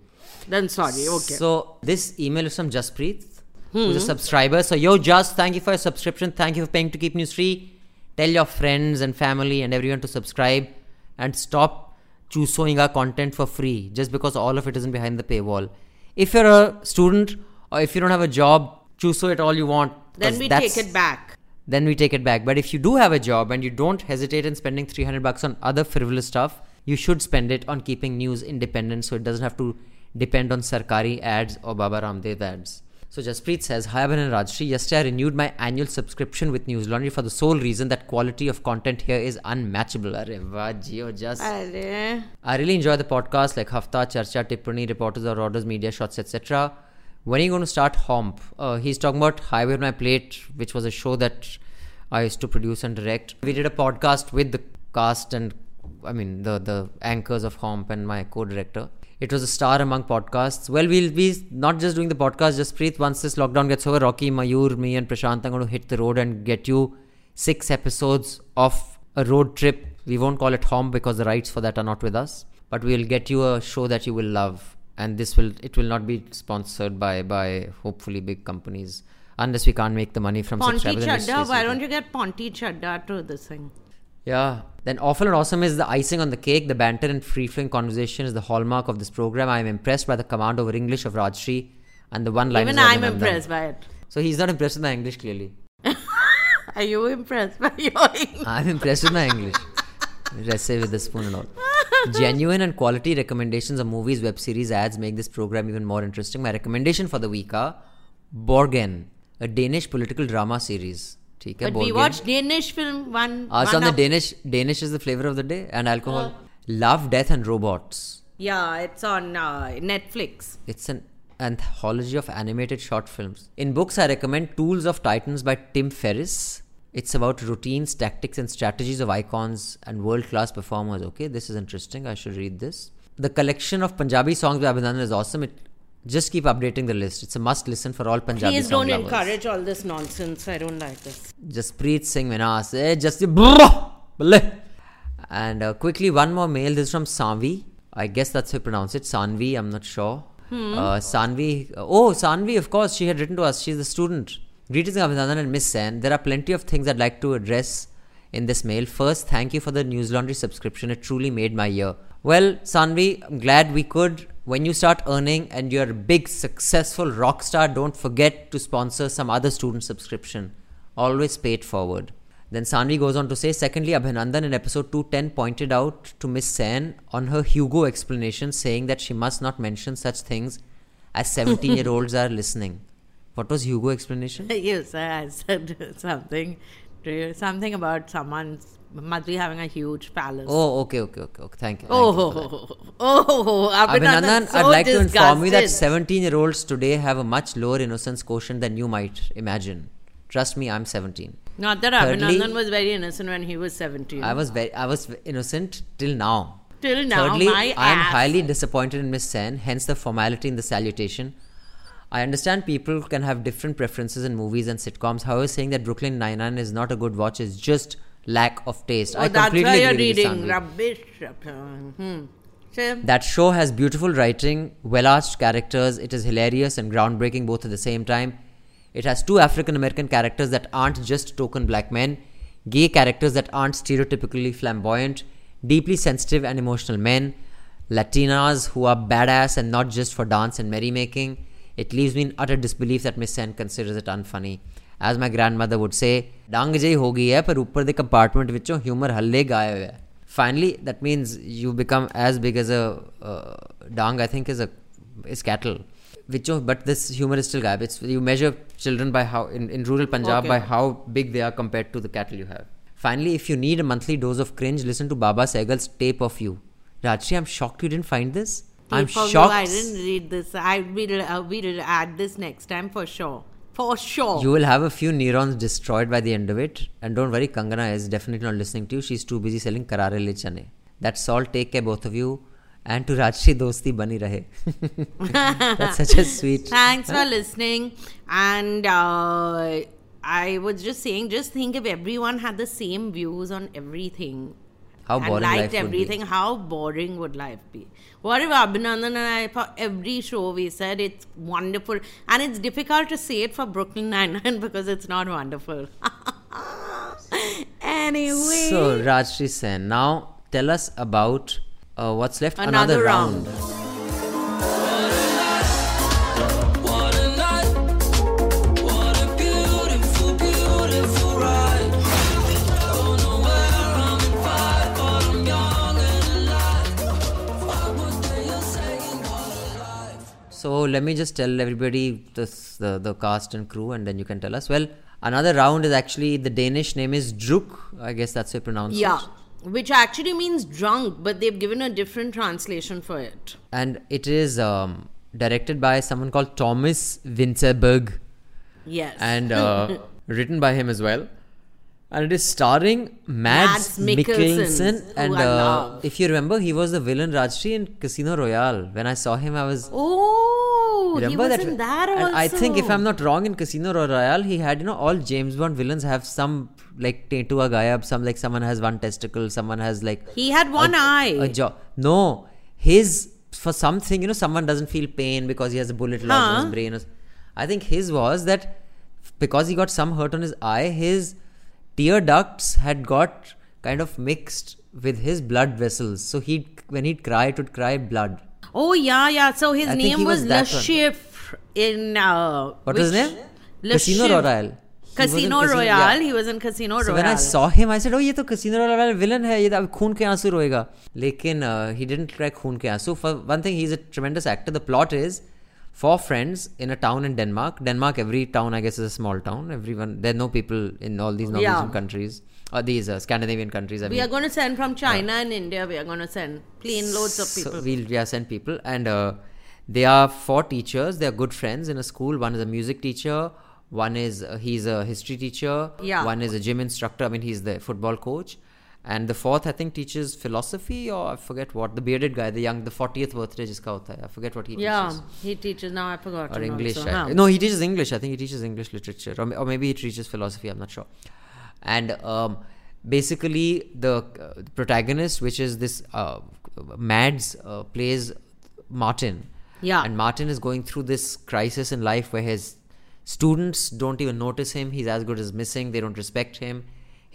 Speaker 2: Then sorry, okay.
Speaker 3: So this email is from Jaspreet, who's a
Speaker 2: Hmm.
Speaker 3: subscriber. So yo, Just, thank you for your subscription. Thank you for paying to keep news free. Tell your friends and family and everyone to subscribe and stop choosing our content for free just because all of it isn't behind the paywall. If you're a student or if you don't have a job, chooso it all you want.
Speaker 2: Then we take it back.
Speaker 3: Then we take it back. But if you do have a job and you don't hesitate in spending 300 bucks on other frivolous stuff, you should spend it on keeping news independent so it doesn't have to depend on Sarkari ads or Baba Ramdev ads. So Jaspreet says, Hi Abhan and Rajyasree, yesterday I renewed my annual subscription with News Laundry for the sole reason that quality of content here is unmatchable. Arre wah, Jio, just...
Speaker 2: Arre.
Speaker 3: I really enjoy the podcast like Hafta, Charcha, Tippani, Reporters or Orders, Media Shots, etc. When are you going to start Homp? Uh, he's talking about Highway on My Plate, which was a show that I used to produce and direct. We did a podcast with the cast and, I mean, the, the anchors of Homp and my co director. It was a star among podcasts. Well, we'll be not just doing the podcast, just Preet. Once this lockdown gets over, Rocky, Mayur, me, and Prashant are going to hit the road and get you six episodes of a road trip. We won't call it home because the rights for that are not with us. But we'll get you a show that you will love. And this will it will not be sponsored by by hopefully big companies. Unless we can't make the money from
Speaker 2: Ponty
Speaker 3: subscribers.
Speaker 2: Chadda, why don't you get Ponty Chadda to this thing?
Speaker 3: yeah. Then awful and awesome is the icing on the cake. The banter and free flowing conversation is the hallmark of this program. I am impressed by the command over English of Rajyasree and the one line.
Speaker 2: Even I'm impressed by it.
Speaker 3: So he's not impressed with my English clearly.
Speaker 2: Are you impressed by your English?
Speaker 3: I'm impressed with my English. Recipe with the spoon and all. Genuine and quality recommendations of movies, web series, ads make this program even more interesting. My recommendation for the week are Borgen, a Danish political drama series. ठीक है,
Speaker 2: But we
Speaker 3: Borgen.
Speaker 2: watched Danish film one.
Speaker 3: Uh, it's
Speaker 2: one
Speaker 3: on the
Speaker 2: up-
Speaker 3: Danish. Danish is the flavor of the day, and alcohol.
Speaker 2: Uh.
Speaker 3: Love, Death, and Robots.
Speaker 2: Yeah, it's on uh, Netflix.
Speaker 3: It's an anthology of animated short films. In books, I recommend Tools of Titans by Tim Ferriss. It's about routines, tactics, and strategies of icons and world class performers. Okay, this is interesting. I should read this. The collection of Punjabi songs by Abhinandan is awesome. It just keep updating the list. It's a must listen for all Punjabi
Speaker 2: Please don't
Speaker 3: lovers.
Speaker 2: encourage all this nonsense. I don't like this.
Speaker 3: Jaspreet Singh Minas. Eh, just. And uh, quickly, one more mail. This is from Sanvi. I guess that's how you pronounce it. Sanvi, I'm not sure.
Speaker 2: Hmm.
Speaker 3: Uh, Sanvi. oh, Sanvi, of course. She had written to us. She's a student. Greetings, Abhinandan and Miss Sen. There are plenty of things I'd like to address in this mail. First, thank you for the News Laundry subscription. It truly made my year. Well, Sanvi, I'm glad we could. When you start earning and you're a big, successful rock star, don't forget to sponsor some other student subscription. Always pay it forward. Then Sanvi goes on to say, secondly, Abhinandan in episode 210 pointed out to Miss Sen on her Hugo explanation, saying that she must not mention such things as 17 year olds are listening. What was Hugo explanation?
Speaker 2: Yes, I said something to you, something about someone's must be having a huge palace.
Speaker 3: Oh, okay, okay, okay, okay. Thank you.
Speaker 2: Oh,
Speaker 3: Thank you for that.
Speaker 2: oh, oh, oh, oh
Speaker 3: Abhinandan,
Speaker 2: so
Speaker 3: I'd like to inform you that 17 year olds today have a much lower innocence quotient than you might imagine. Trust me, I'm 17.
Speaker 2: Not that
Speaker 3: Thirdly,
Speaker 2: Abhinandan was very innocent when he was 17.
Speaker 3: I was very, I was innocent till now.
Speaker 2: Till now,
Speaker 3: Thirdly,
Speaker 2: my
Speaker 3: I am
Speaker 2: ass.
Speaker 3: highly disappointed in Miss Sen, hence the formality in the salutation. I understand people can have different preferences in movies and sitcoms. However, saying that Brooklyn Nine-Nine is not a good watch is just lack of taste.
Speaker 2: Oh,
Speaker 3: I
Speaker 2: that's
Speaker 3: completely
Speaker 2: why you're reading rubbish. Hmm.
Speaker 3: That show has beautiful writing, well arched characters. It is hilarious and groundbreaking both at the same time. It has two African American characters that aren't just token black men, gay characters that aren't stereotypically flamboyant, deeply sensitive and emotional men, Latinas who are badass and not just for dance and merrymaking. It leaves me in utter disbelief that Miss N considers it unfunny. As my grandmother would say, ਡੰਗ ਜਿਹੀ ਹੋ ਗਈ ਹੈ ਪਰ ਉੱਪਰ ਦੇ compartment ਵਿੱਚੋਂ humour ਹੱਲੇ ਗਾਇਬ ਹੈ finally that means you become as big as a uh, i think is a is cattle. Which but this humor is still gab it's you measure children by how in, in rural punjab
Speaker 2: okay.
Speaker 3: by how big they are compared to the cattle you have. Finally if you need a monthly dose of cringe listen to Baba Sehgal's tape of you. Rajyasree i'm shocked you didn't find this i'm shocked
Speaker 2: I didn't read this. I will. Uh, we'll add this next time for sure. For sure.
Speaker 3: You will have a few neurons destroyed by the end of it. And don't worry, Kangana is definitely not listening to you. She's too busy selling Karare Le Chane. That's all. Take care, both of you. And to Rajyasree Dosti Bani Rahe. That's such a sweet.
Speaker 2: Thanks for listening. And uh, I was just saying, just think if everyone had the same views on everything.
Speaker 3: How
Speaker 2: and
Speaker 3: boring
Speaker 2: liked
Speaker 3: life would be.
Speaker 2: everything, how boring would life be? What if Abhinandan and I, for every show, we said it's wonderful, and it's difficult to say it for Brooklyn Nine-Nine because it's not wonderful. anyway,
Speaker 3: So, Rajyasree Sen, now tell us about uh, what's left.
Speaker 2: Another round.
Speaker 15: What
Speaker 3: So let me just tell everybody this, the the cast and crew, and then you can tell us. Well, another round is actually the Danish name is Druk. I guess that's how you pronounce
Speaker 2: yeah,
Speaker 3: it.
Speaker 2: which actually means drunk, but they've given a different translation for it.
Speaker 3: And it is um, directed by someone called Thomas Vinterberg,
Speaker 2: Yes.
Speaker 3: and uh, written by him as well. And it is starring Mads,
Speaker 2: Mads Mikkelsen,
Speaker 3: Mikkelsen. And uh, if you remember, he was the villain Rajyasree in Casino Royale. When I saw him, I was.
Speaker 2: Oh, he
Speaker 3: Remember that?
Speaker 2: in that also.
Speaker 3: and I think if I'm not wrong, in Casino Royale, he had you know all James Bond villains have some like Tetua Gayab, some like someone has one testicle, someone has like
Speaker 2: He had one
Speaker 3: a,
Speaker 2: eye.
Speaker 3: A jaw. No, his for something you know someone doesn't feel pain because he has a bullet lodged in his brain. I think his was that because he got some hurt on his eye, his tear ducts had got kind of mixed with his blood vessels. So he, when he'd cry, it would cry blood.
Speaker 2: Oh yeah, yeah. So his
Speaker 3: I
Speaker 2: name was,
Speaker 3: was Le
Speaker 2: Chiffre in uh,
Speaker 3: what was his name?
Speaker 2: Le
Speaker 3: Casino Royale.
Speaker 2: Casino Royale. He was in Casino
Speaker 3: so
Speaker 2: Royale.
Speaker 3: when I saw him, I said, "Oh, he's तो Casino Royale villain है. ये अब खून के But uh, he didn't cry खून So For one thing, he's a tremendous actor. The plot is four friends in a town in Denmark. Denmark, every town I guess is a small town. Everyone there are no people in all these Norwegian
Speaker 2: Yeah.
Speaker 3: countries or these uh, Scandinavian countries. I
Speaker 2: we
Speaker 3: mean.
Speaker 2: are going to send from China and India. We are going to send plane loads of
Speaker 3: So
Speaker 2: people.
Speaker 3: we'll yeah, send people, and uh, they are four teachers. They are good friends in a school. One is a music teacher. One is uh, he's a history teacher.
Speaker 2: Yeah.
Speaker 3: One is a gym instructor. I mean, he's the football coach. And the fourth, I think, teaches philosophy or I forget what. The bearded guy, the young, the fortieth birthday, jiska hota hai. I forget what he teaches yeah,
Speaker 2: he teaches now. I forgot.
Speaker 3: Or English.
Speaker 2: Also,
Speaker 3: I- No, he teaches English. I think he teaches English literature, or, or maybe he teaches philosophy. I'm not sure. And um, basically, the uh, protagonist, which is this uh, Mads, uh, plays Martin.
Speaker 2: Yeah.
Speaker 3: And Martin is going through this crisis in life where his students don't even notice him. He's as good as missing. They don't respect him.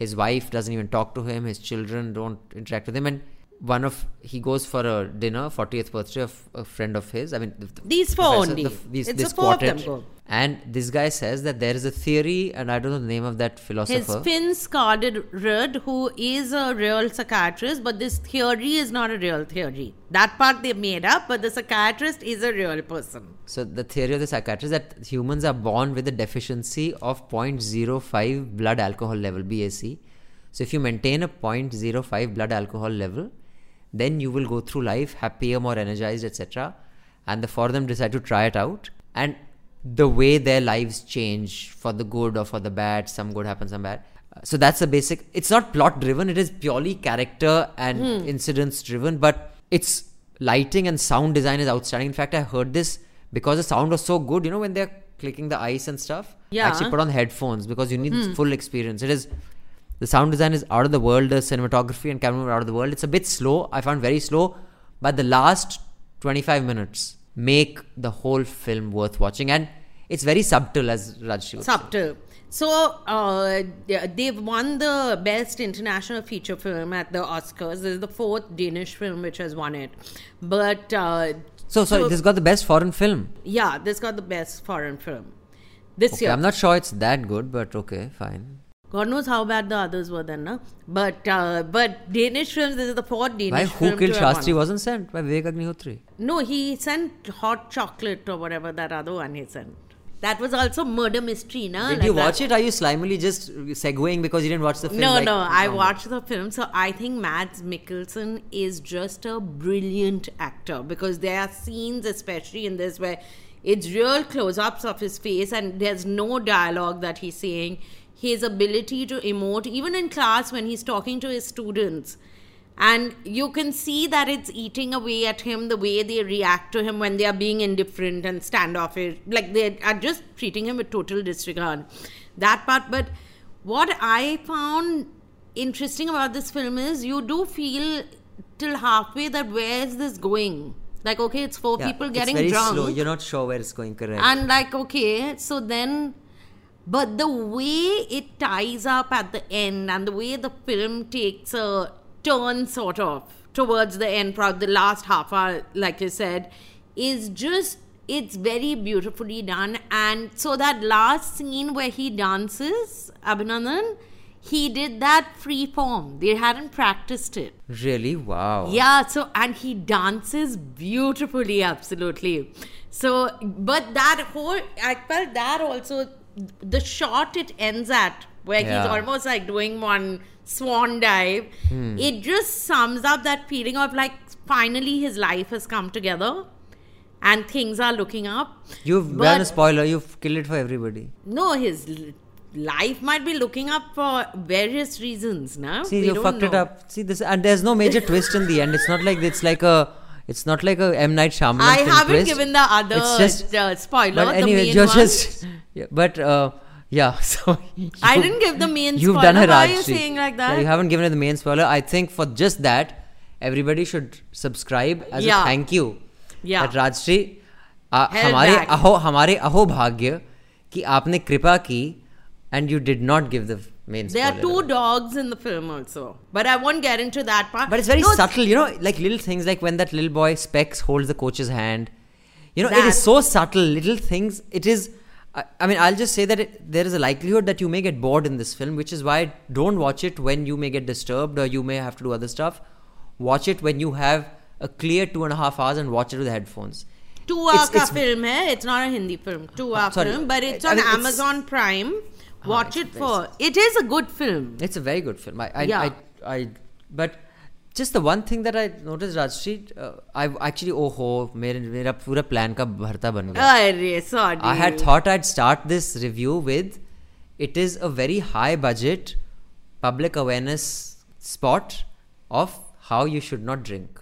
Speaker 3: His wife doesn't even talk to him. His children don't interact with him. And one of he goes for a dinner, 40th birthday of a friend of his. I mean, the, the
Speaker 2: These four only.
Speaker 3: the- these,
Speaker 2: It's
Speaker 3: this
Speaker 2: the four of them
Speaker 3: quartet.
Speaker 2: go.
Speaker 3: And this guy says that there is a theory, and I don't know the name of that philosopher. His.
Speaker 2: Finn Skårderud, who is a real psychiatrist, but this theory is not a real theory. That part they made up, but the psychiatrist is a real person.
Speaker 3: So the theory of the psychiatrist is that humans are born with a deficiency of 0.05 blood alcohol level (BAC). So if you maintain a 0.05 blood alcohol level, then you will go through life happier, more energized, etc. And the four of them decide to try it out, and the way their lives change for the good or for the bad, some good happens, some bad. So that's the basic. It's not plot driven. It is purely character and
Speaker 2: Hmm.
Speaker 3: incidents driven. But its lighting and sound design is outstanding. In fact, I heard this because the sound was so good. You know when they're clicking the ice and stuff. I
Speaker 2: Yeah.
Speaker 3: actually put on headphones because you need
Speaker 2: Hmm.
Speaker 3: full experience. It is the sound design is out of the world. The cinematography and camera are out of the world. It's a bit slow. I found very slow, but the last 25 minutes make the whole film worth watching, and it's very subtle, as Rajyasree.
Speaker 2: Subtle. So uh, they- they've won the best international feature film at the Oscars. This is the fourth Danish film which has won it. But uh,
Speaker 3: So, sorry, this got the best foreign film.
Speaker 2: yeah, this got the best foreign film this
Speaker 3: Okay,
Speaker 2: year.
Speaker 3: I'm not sure it's that good, but okay, fine.
Speaker 2: God knows how bad the others were then, na? But uh, but Danish films. This is the fourth Danish
Speaker 3: Why
Speaker 2: film.
Speaker 3: Who Killed Shastri wasn't sent by Vivek Agnihotri.
Speaker 2: No, he sent hot chocolate or whatever that other one he sent. That was also murder mystery, na?
Speaker 3: Did
Speaker 2: Like
Speaker 3: you
Speaker 2: that-
Speaker 3: watch it? Are you slimily just segueing because you didn't watch the film?
Speaker 2: No,
Speaker 3: like
Speaker 2: no, I
Speaker 3: normal?
Speaker 2: watched the film. So I think Mads Mikkelsen is just a brilliant actor because there are scenes, especially in this, where it's real close ups of his face and there's no dialogue that he's saying. His ability to emote, even in class when he's talking to his students. And you can see that it's eating away at him the way they react to him when they are being indifferent and standoffish. Like they are just treating him with total disregard. That part. But what I found interesting about this film is you do feel till halfway that where is this going? Like, okay, it's four
Speaker 3: Yeah,
Speaker 2: people getting
Speaker 3: very
Speaker 2: drunk.
Speaker 3: slow. You're not sure where it's going. Correct.
Speaker 2: And like, okay, so then, but the way it ties up at the end and the way the film takes a turn, sort of, towards the end, probably the last half hour, like you said, is just, it's very beautifully done. And so that last scene where he dances, Abhinandan, he did that free form. They hadn't practiced it.
Speaker 3: really? Wow.
Speaker 2: Yeah, so and he dances beautifully, absolutely. So, but that whole, I felt that also, the shot it ends at, where
Speaker 3: Yeah.
Speaker 2: he's almost like doing one swan dive,
Speaker 3: Hmm.
Speaker 2: it just sums up that feeling of like finally his life has come together and things are looking up.
Speaker 3: You've
Speaker 2: But-
Speaker 3: done a spoiler. You've killed it for everybody.
Speaker 2: No, his life might be looking up for various reasons, now.
Speaker 3: See,
Speaker 2: We
Speaker 3: you
Speaker 2: don't
Speaker 3: fucked it up. See this, and there's no major twist in the end. It's not like it's like a. It's not like a M Night Shyamalan.
Speaker 2: I haven't
Speaker 3: twist.
Speaker 2: given the other
Speaker 3: it's just,
Speaker 2: uh, spoiler.
Speaker 3: But anyway,
Speaker 2: the
Speaker 3: just, yeah, but uh, yeah. So you, I
Speaker 2: didn't give the main.
Speaker 3: You've
Speaker 2: spoiler.
Speaker 3: done her.
Speaker 2: Why are you saying like that?
Speaker 3: Yeah, you haven't given the main spoiler. I think for just that, everybody should subscribe as
Speaker 2: yeah.
Speaker 3: a thank you.
Speaker 2: Yeah.
Speaker 3: That Rajyasree,
Speaker 2: uh,
Speaker 3: हमारे अहो हमारे अहो भाग्य कि आपने कृपा की and you did not give the main
Speaker 2: There are two dogs in the film also, but I won't get into that part.
Speaker 3: But it's very
Speaker 2: No,
Speaker 3: subtle, you know, like little things like when that little boy Specs holds the coach's hand. You know, it
Speaker 2: That-
Speaker 3: is so subtle, little things. It is. I, I mean, I'll just say that it, there is a likelihood that you may get bored in this film, which is why don't watch it when you may get disturbed or you may have to do other stuff. Watch it when you have a clear two and a half hours and watch it with headphones.
Speaker 2: Two hour
Speaker 3: It's- it's-
Speaker 2: film hai. It's not a Hindi film. Two uh, hour
Speaker 3: sorry.
Speaker 2: film, but it's
Speaker 3: I
Speaker 2: on
Speaker 3: mean, it's-
Speaker 2: Amazon Prime. Ah,
Speaker 3: watch
Speaker 2: it for it is a good film
Speaker 3: it's a very good film i i
Speaker 2: yeah.
Speaker 3: I, I but just the one thing that I noticed, Rajyasree, uh, I actually, oh ho, my मेरा पूरा plan का भरता बन गया.
Speaker 2: sorry.
Speaker 3: I had thought I'd start this review with, it is a very high budget public awareness spot of how you should not drink.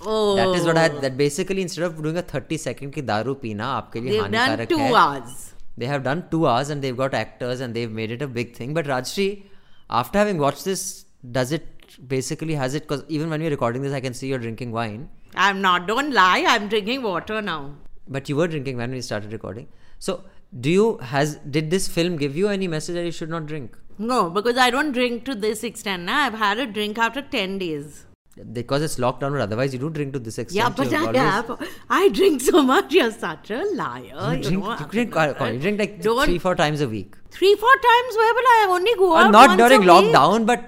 Speaker 2: Oh.
Speaker 3: That is what I oh. that basically instead of doing a 30 second की दारू पीना आपके लिए
Speaker 2: They've Done two hours.
Speaker 3: They have done two hours and they've got actors and they've made it a big thing. But Rajyasree, after having watched this, does it basically has it? Because even when we're recording this, I can see you're drinking wine.
Speaker 2: I'm not. Don't lie. I'm drinking water now.
Speaker 3: But you were drinking when we started recording. So, do you has did this film give you any message that you should not drink?
Speaker 2: No, because I don't drink to this extent. Na. I've had a drink after 10 days.
Speaker 3: Because it's lockdown, but otherwise you do drink to this extent.
Speaker 2: Yeah, but I have. I drink so much. You're such a liar.
Speaker 3: You
Speaker 2: You,
Speaker 3: drink,
Speaker 2: know,
Speaker 3: you drink, you drink like
Speaker 2: Don't-
Speaker 3: three, four times a week.
Speaker 2: Three, four times. Where will I only go
Speaker 3: Uh,
Speaker 2: out?
Speaker 3: not during
Speaker 2: a week?
Speaker 3: lockdown, but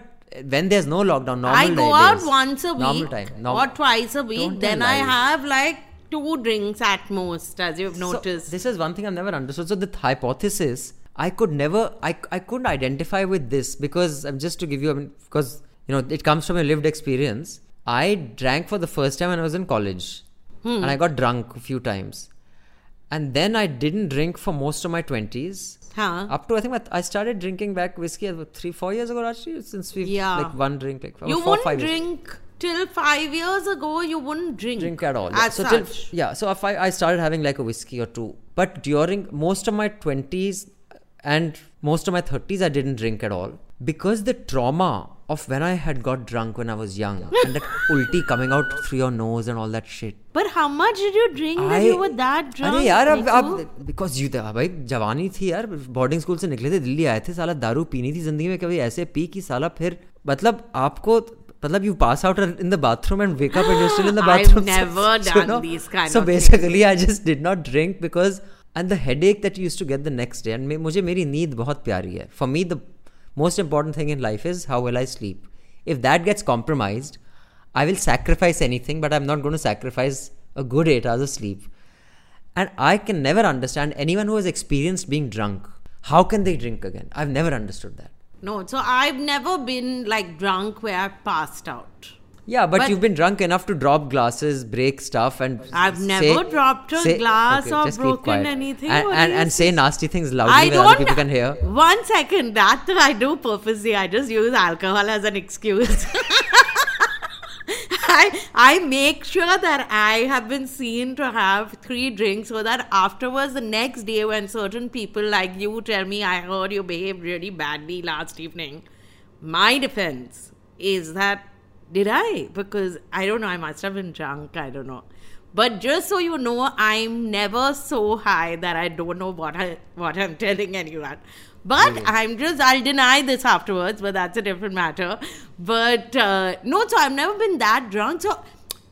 Speaker 3: when there's no lockdown, normal
Speaker 2: I go
Speaker 3: day-
Speaker 2: out once a week
Speaker 3: Normal time.
Speaker 2: Or twice a week. Then I have like two drinks at most, as you've noticed.
Speaker 3: So, this is one thing I've never understood. So the th- hypothesis, I could never, I, I couldn't identify with this because I'm just to give you, I mean, because you know, it comes from a lived experience. I drank for the first time when I was in college,
Speaker 2: Hmm.
Speaker 3: and I got drunk a few times, and then I didn't drink for most of my twenties.
Speaker 2: Huh.
Speaker 3: Up to I think I started drinking back whiskey about three, four years ago. Actually, since we
Speaker 2: Yeah.
Speaker 3: like one drink, like
Speaker 2: you
Speaker 3: four,
Speaker 2: wouldn't
Speaker 3: five years.
Speaker 2: drink till five years ago. You wouldn't drink
Speaker 3: drink at all. yeah. So
Speaker 2: such.
Speaker 3: till yeah, so if I, I started having like a whiskey or two, but during most of my twenties and most of my thirties, I didn't drink at all because the trauma of when I had got drunk when I was young and that ulti coming out through your nose and all that shit.
Speaker 2: but how much did you drink that
Speaker 3: I-
Speaker 2: you were that drunk?
Speaker 3: अरे यार अब
Speaker 2: Niku?
Speaker 3: अब because you भाई जवानी थी यार boarding school से निकले थे दिल्ली आए थे साला दारू पीनी थी जिंदगी में कभी ऐसे पी कि साला फिर मतलब आपको मतलब you pass out in the bathroom and wake up and you're still in the
Speaker 2: I've
Speaker 3: bathroom.
Speaker 2: never
Speaker 3: So,
Speaker 2: done
Speaker 3: you know,
Speaker 2: these kind
Speaker 3: so
Speaker 2: of
Speaker 3: basically I just did not drink because and the headache that you used to get the next day and मे- मुझे मेरी नींद बहुत प्यारी है for me the most important thing in life is how will I sleep? If that gets compromised I will sacrifice anything but I'm not going to sacrifice a good 8 hours of sleep. And I can never understand anyone who has experienced being drunk. How can they drink again? I've never understood that.
Speaker 2: No, so I've never been like drunk where I've passed out.
Speaker 3: Yeah, but,
Speaker 2: But-
Speaker 3: you've been drunk enough to drop glasses, break stuff, and
Speaker 2: I've
Speaker 3: say-
Speaker 2: never dropped a
Speaker 3: say-
Speaker 2: glass
Speaker 3: okay,
Speaker 2: or broken anything.
Speaker 3: and and, and say nasty things loudly
Speaker 2: I don't.
Speaker 3: other people can hear.
Speaker 2: One second, that I do purposely. I just use alcohol as an excuse. I I make sure that I have been seen to have three drinks so that afterwards, the next day, when certain people like you tell me I heard you behaved really badly last evening, my defense is that did I? Because I don't know. I must have been drunk. I don't know. But just so you know, I'm never so high that I don't know what I what I'm telling anyone. But I'm just I'll deny this afterwards, but that's a different matter. But uh, no, so I've never been that drunk. So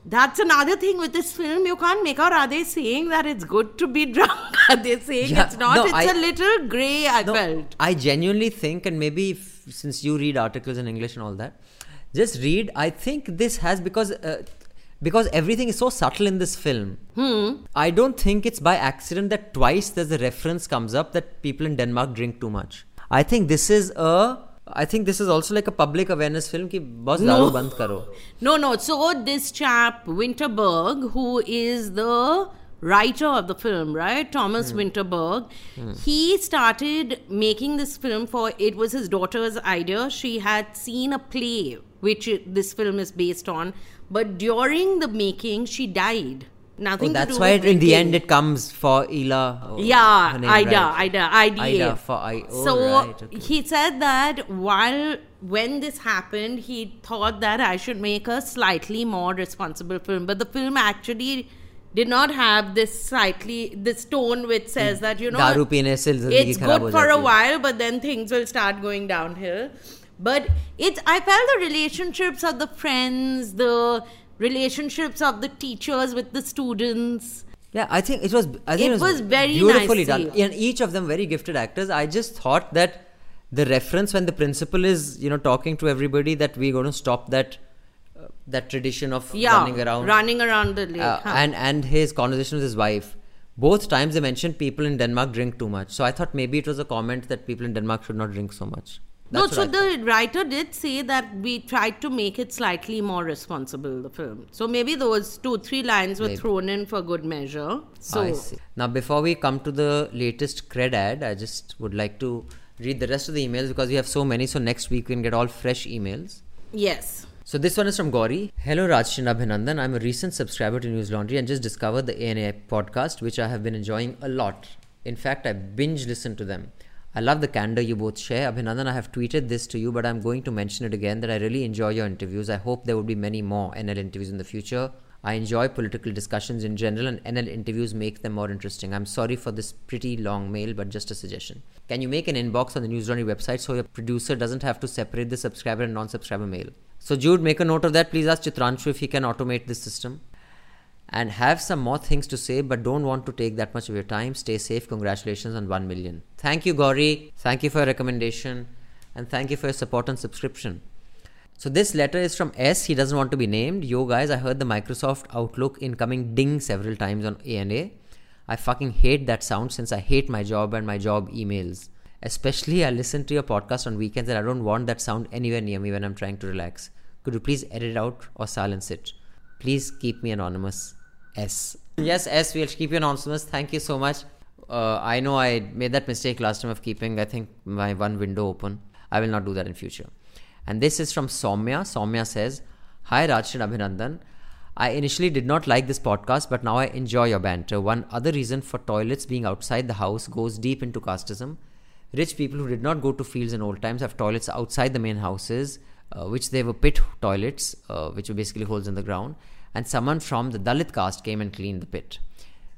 Speaker 2: that's another thing with this film. You can't make out are they saying that it's good to be drunk? Are they saying
Speaker 3: Yeah,
Speaker 2: it's not?
Speaker 3: no,
Speaker 2: it's
Speaker 3: I-
Speaker 2: a little grey. I
Speaker 3: No,
Speaker 2: felt.
Speaker 3: I genuinely think, and maybe if, since you read articles in English and all that, just read i think this has because uh, because everything is so subtle in this film
Speaker 2: hmm.
Speaker 3: i don't think it's by accident that twice there's a reference comes up that people in denmark drink too much i think this is a I think this is also like a public awareness film ki boss
Speaker 2: no.
Speaker 3: band karo.
Speaker 2: No, no. So this chap Vinterberg, who is the writer of the film, right? Thomas mm.
Speaker 3: Vinterberg. Mm.
Speaker 2: He started making this film for it was his daughter's idea. She had seen a play which this film is based on. But during the making, she died. Nothing.
Speaker 3: Oh, that's why it, in the end it comes for Ila. Oh,
Speaker 2: yeah,
Speaker 3: name,
Speaker 2: Ida,
Speaker 3: right?
Speaker 2: Ida, Ida,
Speaker 3: Ida for I. Oh,
Speaker 2: so
Speaker 3: right, okay.
Speaker 2: he said that while when this happened, he thought that I should make a slightly more responsible film, but the film actually did not have this slightly this tone which hmm. says that you know it's good for a while but then things will start going downhill but it's I felt the relationships of the friends, the relationships of the teachers with the students.
Speaker 3: Yeah, I think it was. I think
Speaker 2: It
Speaker 3: it,
Speaker 2: was very
Speaker 3: beautifully
Speaker 2: nicely.
Speaker 3: done, and each of them very gifted actors. I just thought that the reference when the principal is, you know, talking to everybody that we're going to stop that uh, that tradition of
Speaker 2: Yeah,
Speaker 3: running around,
Speaker 2: running around the lake.
Speaker 3: uh,
Speaker 2: huh.
Speaker 3: and and his conversation with his wife. Both times they mentioned people in Denmark drink too much. So I thought maybe it was a comment that people in Denmark should not drink so much.
Speaker 2: No,
Speaker 3: That's
Speaker 2: so
Speaker 3: I
Speaker 2: the writer did say that we tried to make it slightly more responsible, the film. So maybe those two, three lines were
Speaker 3: Maybe.
Speaker 2: thrown in for good measure. So
Speaker 3: I see. Now, before we come to the latest cred ad, I just would like to read the rest of the emails because we have so many. So next week we can get all fresh emails.
Speaker 2: yes.
Speaker 3: So this one is from Gauri. Hello Rajshin Abhinandan. I'm a recent subscriber to News Laundry and just discovered the ANA podcast, which I have been enjoying a lot. In fact, I binge listen to them. I love the candor you both share. Abhinandan, I have tweeted this to you, but I'm going to mention it again that I really enjoy your interviews. I hope there will be many more NL interviews in the future. I enjoy political discussions in general, and NL interviews make them more interesting. I'm sorry for this pretty long mail, but just a suggestion. Can you make an inbox on the News Laundry website so your producer doesn't have to separate the subscriber and non subscriber mail? So, Jude, make a note of that. Please ask Chitranshu if he can automate this system. And have some more things to say, but don't want to take that much of your time. Stay safe. Congratulations on 1 million. Thank you, Gauri. Thank you for your recommendation. And thank you for your support and subscription. So this letter is from S. He doesn't want to be named. Yo guys, I heard the Microsoft Outlook incoming ding several times on ANA. I fucking hate that sound since I hate my job and my job emails. Especially, I listen to your podcast on weekends and I don't want that sound anywhere near me when I'm trying to relax. Could you please edit it out or silence it? Please keep me anonymous. S. Yes, S, we'll keep you anonymous. Thank you so much. Uh, I know I made that mistake last time of keeping, I think, my one window open. I will not do that in future. And this is from Soumya. Soumya says, Hi Raj and Abhinandan. I initially did not like this podcast, but now I enjoy your banter. One other reason for toilets being outside the house goes deep into casteism. Rich people who did not go to fields in old times have toilets outside the main houses, uh, which they were pit toilets, uh, which were basically holes in the ground. And someone from the Dalit caste came and cleaned the pit.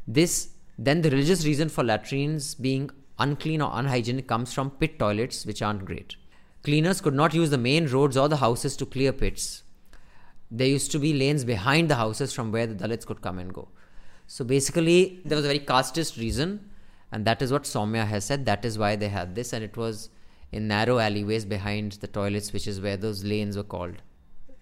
Speaker 3: This then the religious reason for latrines being unclean or unhygienic comes from pit toilets, which aren't great. Cleaners could not use the main roads or the houses to clear pits. There used to be lanes behind the houses from where the Dalits could come and go. So basically, there was a very casteist reason, and that is what Soumya has said. That is why they had this, and it was in narrow alleyways behind the toilets, which is where those lanes were called.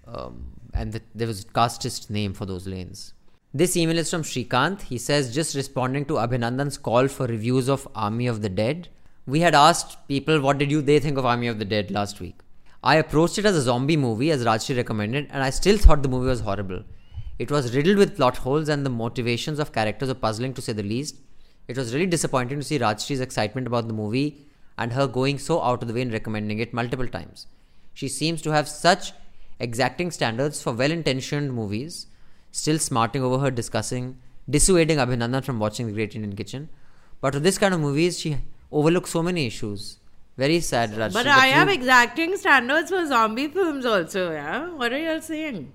Speaker 3: Um, and the, there was casteist name for those lanes. This email is from Shrikant. He says, just responding to Abhinandan's call for reviews of Army of the Dead. We had asked people what did you they think of Army of the Dead last week. I approached it as a zombie movie as Rajyasree recommended, and I still thought the movie was horrible. It was riddled with plot holes, and the motivations of characters were puzzling to say the least. It was really disappointing to see Rajyasree's excitement about the movie and her going so out of the way in recommending it multiple times. She seems to have such exacting standards for well intentioned movies, still smarting over her discussing, dissuading Abhinandan from watching The Great Indian Kitchen. But with this kind of movies, she overlooks so many issues. Very sad, Raj.
Speaker 2: But I have exacting standards for zombie films also, yeah? What are you all saying?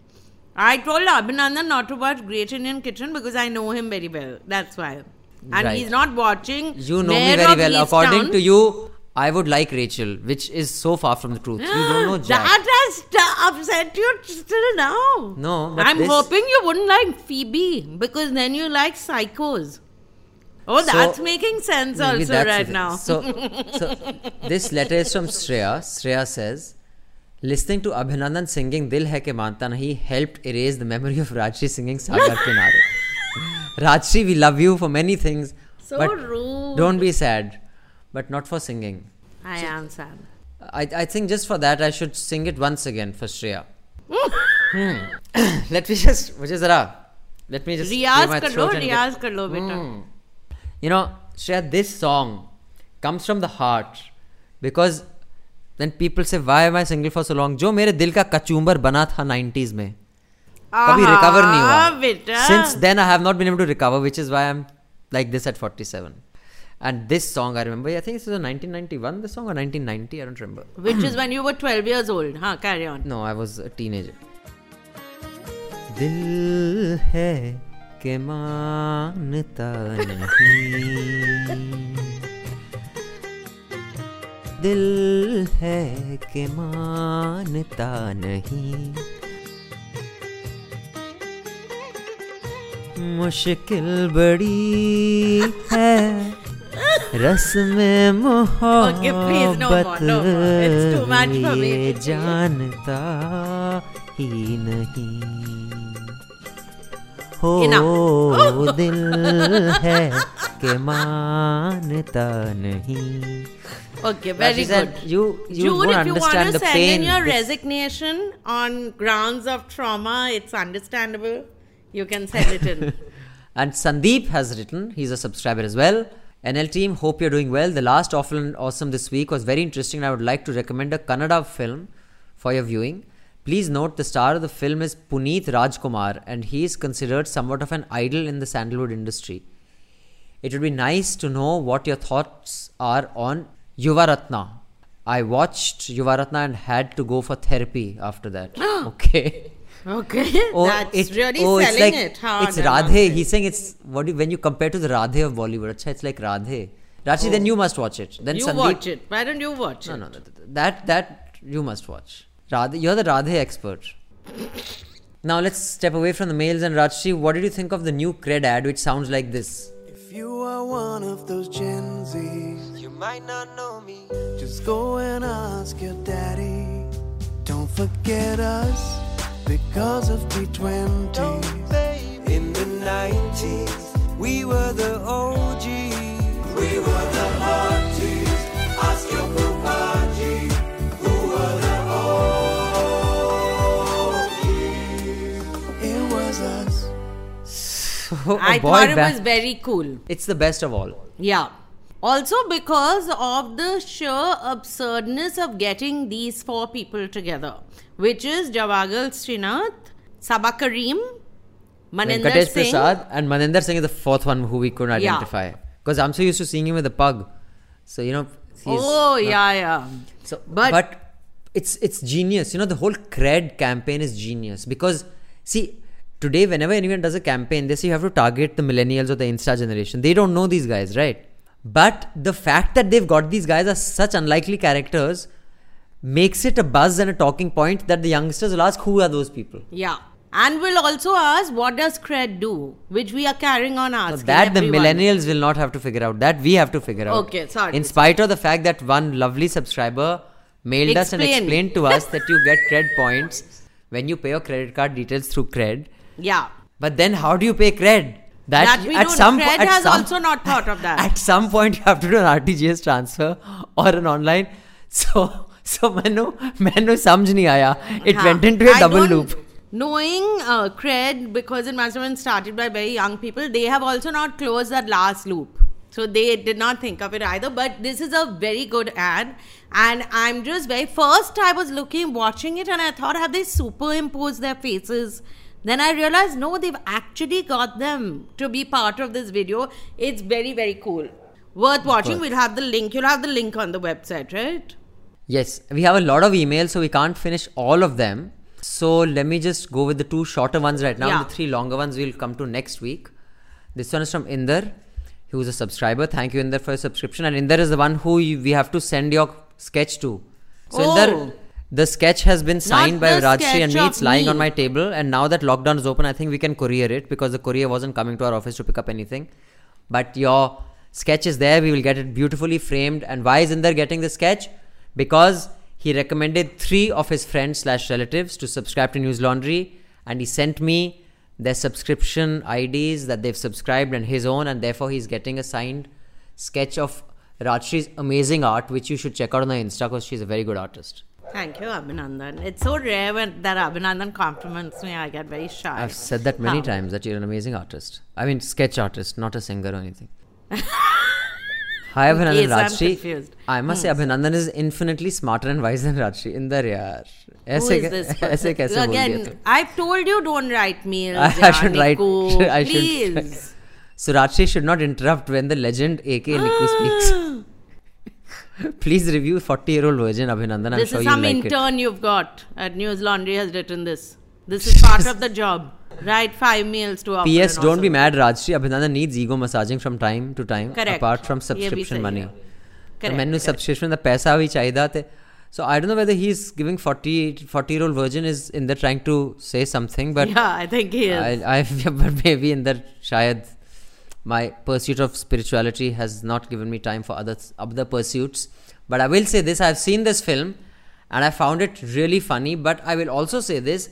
Speaker 2: I told Abhinandan not to watch Great Indian Kitchen because I know him very well. That's why. And
Speaker 3: Right.
Speaker 2: he's not watching.
Speaker 3: You know
Speaker 2: Mayor
Speaker 3: me very well. According
Speaker 2: Easttown.
Speaker 3: to you, I would like Rachel, which is so far from the truth. You don't know Jack.
Speaker 2: That has st- upset you still now.
Speaker 3: No, but
Speaker 2: I'm
Speaker 3: this-
Speaker 2: hoping you wouldn't like Phoebe because then you like psychos. Oh,
Speaker 3: So-
Speaker 2: that's making sense also right now.
Speaker 3: So, so this letter is from Shreya. Shreya says, listening to Abhinandan singing Dil Hai Ke Manta Nahi helped erase the memory of Rajyasree singing Sagar Kinare. Rajyasree, we love you for many things.
Speaker 2: So
Speaker 3: but
Speaker 2: rude.
Speaker 3: Don't be sad, but not for singing.
Speaker 2: I am sad.
Speaker 3: I, I think just for that I should sing it once again for Shreya. Hmm. Let me just, मुझे जरा, let me just clear
Speaker 2: Riyaz
Speaker 3: my
Speaker 2: कर लो
Speaker 3: throat and get-
Speaker 2: रियाज कर लो बेटा
Speaker 3: Hmm. You know, Shreya, this song comes from the heart because then people say, why am I single for so long? जो मेरे दिल का कचूम्बर बना था 90s में कभी
Speaker 2: आहा,
Speaker 3: recover नहीं हुआ.
Speaker 2: बेटा।
Speaker 3: Since then, I have not been able to recover, which is why I'm like this at 47. And this song, I remember, I think this was a 1991, the song, or 1990, I don't remember.
Speaker 2: which is when you were 12 years old huh carry on
Speaker 3: No, I was a teenager. दिल है के मानता नहीं दिल है के मानता नहीं मुश्किल बड़ी है रस में
Speaker 2: Okay, please, no more,
Speaker 3: मोहब्बत
Speaker 2: no more. It's too much for me.
Speaker 3: ये जानता ही नहीं हो
Speaker 2: Enough.
Speaker 3: दिल है के मानता नहीं
Speaker 2: Okay, very
Speaker 3: Rashi said,
Speaker 2: good.
Speaker 3: You you
Speaker 2: Jude,
Speaker 3: don't
Speaker 2: if you want
Speaker 3: understand
Speaker 2: to
Speaker 3: the
Speaker 2: send
Speaker 3: pain.
Speaker 2: in your
Speaker 3: this-
Speaker 2: resignation on grounds of trauma, it's understandable. You can send it in.
Speaker 3: And Sandeep has written, he's a subscriber as well. NL team, hope you're doing well. The last awful and awesome this week was very interesting. and I would like to recommend a Kannada film for your viewing. Please note the star of the film is Puneeth Rajkumar, and he is considered somewhat of an idol in the sandalwood industry. It would be nice to know what your thoughts are on Yuvaratna. I watched Yuvaratna and had to go for therapy after that. okay.
Speaker 2: Okay,
Speaker 3: Oh,
Speaker 2: that's
Speaker 3: it-
Speaker 2: really
Speaker 3: oh,
Speaker 2: selling
Speaker 3: like,
Speaker 2: it hard.
Speaker 3: It's
Speaker 2: I must
Speaker 3: Radhe.
Speaker 2: say.
Speaker 3: He's saying it's what do, when you compare to the Radhe of Bollywood. Achha, it's like Radhe. Rashi, then oh. you must watch it. Then
Speaker 2: Oh. you
Speaker 3: Sandeep,
Speaker 2: watch it. Why don't you watch
Speaker 3: No,
Speaker 2: it?
Speaker 3: no, no, that that you must watch. Radhe, you're the Radhe expert. Now let's step away from the mails and Rajyasree. What did you think of the new cred ad, which sounds like this?
Speaker 15: If you are one of those Gen Zs, you might not know me. Just go and ask your daddy. Don't forget us because of P20. In the 90s, we were the OGs. We were the OGs. Ask your Pupaji, who were the OGs. It was us.
Speaker 3: So, oh,
Speaker 2: I thought it was very cool.
Speaker 3: It's the best of all.
Speaker 2: Yeah. Also, because of the sheer absurdness of getting these four people together which is Javagal Srinath, Saba Karim, Maninder
Speaker 3: Venkatesh
Speaker 2: Singh.
Speaker 3: Prasad and Maninder Singh is the fourth one who we couldn't
Speaker 2: Yeah.
Speaker 3: identify. Because I'm so used to seeing him with a pug. So, you know.
Speaker 2: Oh,
Speaker 3: not-
Speaker 2: yeah, yeah.
Speaker 3: So,
Speaker 2: But-
Speaker 3: but, it's it's genius. You know, the whole cred campaign is genius because see, today whenever anyone does a campaign, they say you have to target the millennials or the Insta generation. They don't know these guys, right? But the fact that they've got these guys as such unlikely characters makes it a buzz and a talking point that the youngsters will ask, who are those people?
Speaker 2: Yeah. And we'll also ask, what does cred do? Which we are carrying on asking.
Speaker 3: that the millennials will not have to figure out. That we have to figure out.
Speaker 2: Okay, sorry.
Speaker 3: In spite of the fact that one lovely subscriber mailed us and explained to us that you get cred points when you pay your credit card details through cred.
Speaker 2: Yeah.
Speaker 3: But then how do you pay cred?
Speaker 2: That, we
Speaker 3: at some
Speaker 2: Cred
Speaker 3: at
Speaker 2: has
Speaker 3: some,
Speaker 2: also not thought of that.
Speaker 3: at some point you have to do an RTGS transfer or an online. So so मैंने मैंने समझ नहीं आया. It
Speaker 2: हाँ.
Speaker 3: went into a
Speaker 2: I
Speaker 3: double
Speaker 2: don't-
Speaker 3: loop.
Speaker 2: Knowing uh, cred, because it must have been started by very young people, they have also not closed that last loop. So they did not think of it either. But this is a very good ad. And I'm just very first I was looking, watching it, and I thought, have they superimposed their faces? Then I realized, no, they've actually got them to be part of this video. It's very, very cool. Worth watching.
Speaker 3: Worth.
Speaker 2: We'll have the link. You'll have the link on the website, right?
Speaker 3: Yes, we have a lot of emails, so we can't finish all of them. So let me just go with the two shorter ones right now.
Speaker 2: Yeah.
Speaker 3: The three longer ones we'll come to next week. This one is from Inder, who is a subscriber. Thank you, Inder, for your subscription. And Inder is the one who you, we have to send your sketch to. So
Speaker 2: Oh.
Speaker 3: Inder, the sketch has been signed by
Speaker 2: the
Speaker 3: Rajyasree and me. It's lying on my table. And now that lockdown is open, I think we can courier it because the courier wasn't coming to our office to pick up anything. But your sketch is there. We will get it beautifully framed. And why is Inder getting the sketch? Because he recommended three of his friends slash relatives to subscribe to News Laundry, and he sent me their subscription IDs that they've subscribed and his own, and therefore he's getting a signed sketch of Rajyasree's amazing art, which you should check out on her Insta because she's a very good artist.
Speaker 2: Thank you, Abhinandan. It's so rare when that Abhinandan compliments me. I get very shy.
Speaker 3: I've said that many
Speaker 2: How?
Speaker 3: times that you're an amazing artist. I mean, sketch artist, not a singer or anything. Hi,
Speaker 2: In
Speaker 3: Abhinandan
Speaker 2: case I'm confused.
Speaker 3: I must
Speaker 2: Hmm.
Speaker 3: say, Abhinandan is infinitely smarter and wiser than Rajshri. Indar yaar.
Speaker 2: Who is this Again, I've told you don't write mails.
Speaker 3: I, I should write. I should.
Speaker 2: Please.
Speaker 3: So Rajshri should not interrupt when the legend AK Niku speaks. Please review 40 year old version, Abhinandan. I'm
Speaker 2: this
Speaker 3: sure
Speaker 2: is some
Speaker 3: like it.
Speaker 2: intern you've got at News Laundry has written this. This is part of the job. Right, five meals to offer.
Speaker 3: P.S. Don't be mad, Rajyasree. Abhinanda needs ego massaging from time to time.
Speaker 2: Correct.
Speaker 3: Apart from subscription money.
Speaker 2: Correct. ਮੈਨੂੰ
Speaker 3: subscription, the ਪੈਸਾ ਵੀ ਚਾਹੀਦਾ ਤੇ So I don't know whether he's giving 40, 40 year old virgin is in there trying to say something, but
Speaker 2: yeah, I think he is.
Speaker 3: I, I but maybe in there, shayad, my pursuit of spirituality has not given me time for other other pursuits. But I will say this: I've seen this film, and I found it really funny. But I will also say this: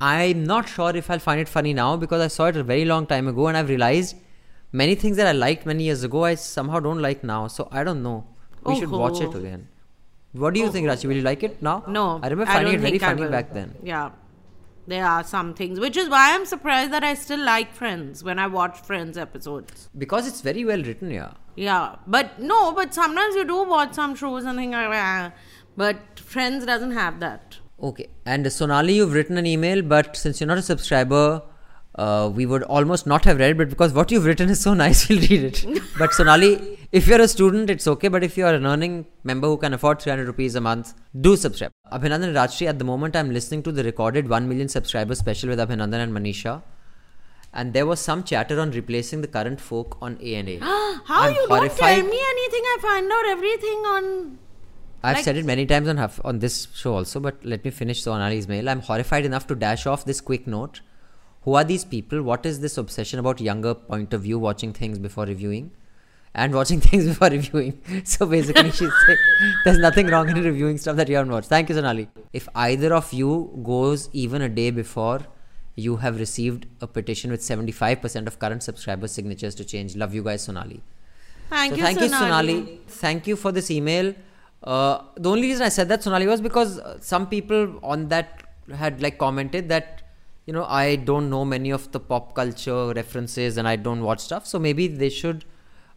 Speaker 3: I'm not sure if I'll find it funny now because I saw it a very long time ago, and I've realized many things that I liked many years ago I somehow don't like now. So I don't know. We should watch it
Speaker 2: Oh.
Speaker 3: again. What do you think, Rachi? Will you like it now?
Speaker 2: No,
Speaker 3: I remember finding
Speaker 2: don't
Speaker 3: it very funny back then.
Speaker 2: Yeah, there are some things, which is why I'm surprised that I still like Friends when I watch Friends episodes.
Speaker 3: Because it's very well written, yeah.
Speaker 2: Yeah, but no, but sometimes you do watch some shows and think, "Ah," but Friends doesn't have that.
Speaker 3: Okay. And Sonali, you've written an email, but since you're not a subscriber, uh, we would almost not have read it, but because what you've written is so nice, we'll read it. but Sonali, if you're a student, it's okay. But if you're an earning member who can afford 300 rupees a month, do subscribe. Abhinandan and Rajyasree, at the moment, I'm listening to the recorded 1 million subscriber special with Abhinandan and Manisha. And there was some chatter on replacing the current folk on A&A.
Speaker 2: How
Speaker 3: I'm
Speaker 2: you don't tell me anything? I find out everything on.
Speaker 3: I've
Speaker 2: Like-
Speaker 3: said it many times on Huff, on this show also, but let me finish Sonali's mail. I'm horrified enough to dash off this quick note. Who are these people? What is this obsession about younger point of view, watching things before reviewing? And watching things before reviewing. So basically, she's saying there's nothing wrong in reviewing stuff that you haven't watched. Thank you, Sonali. If either of you goes even a day before you have received a petition with 75% of current subscribers' signatures to change, love you guys, Sonali.
Speaker 2: Thank
Speaker 3: so
Speaker 2: you,
Speaker 3: thank
Speaker 2: Sonali.
Speaker 3: you, Sonali. Thank you for this email. Uh, the only reason I said that, Sonali, was because uh, some people on that had like commented that you know, I don't know many of the pop culture references and I don't watch stuff. So maybe they should,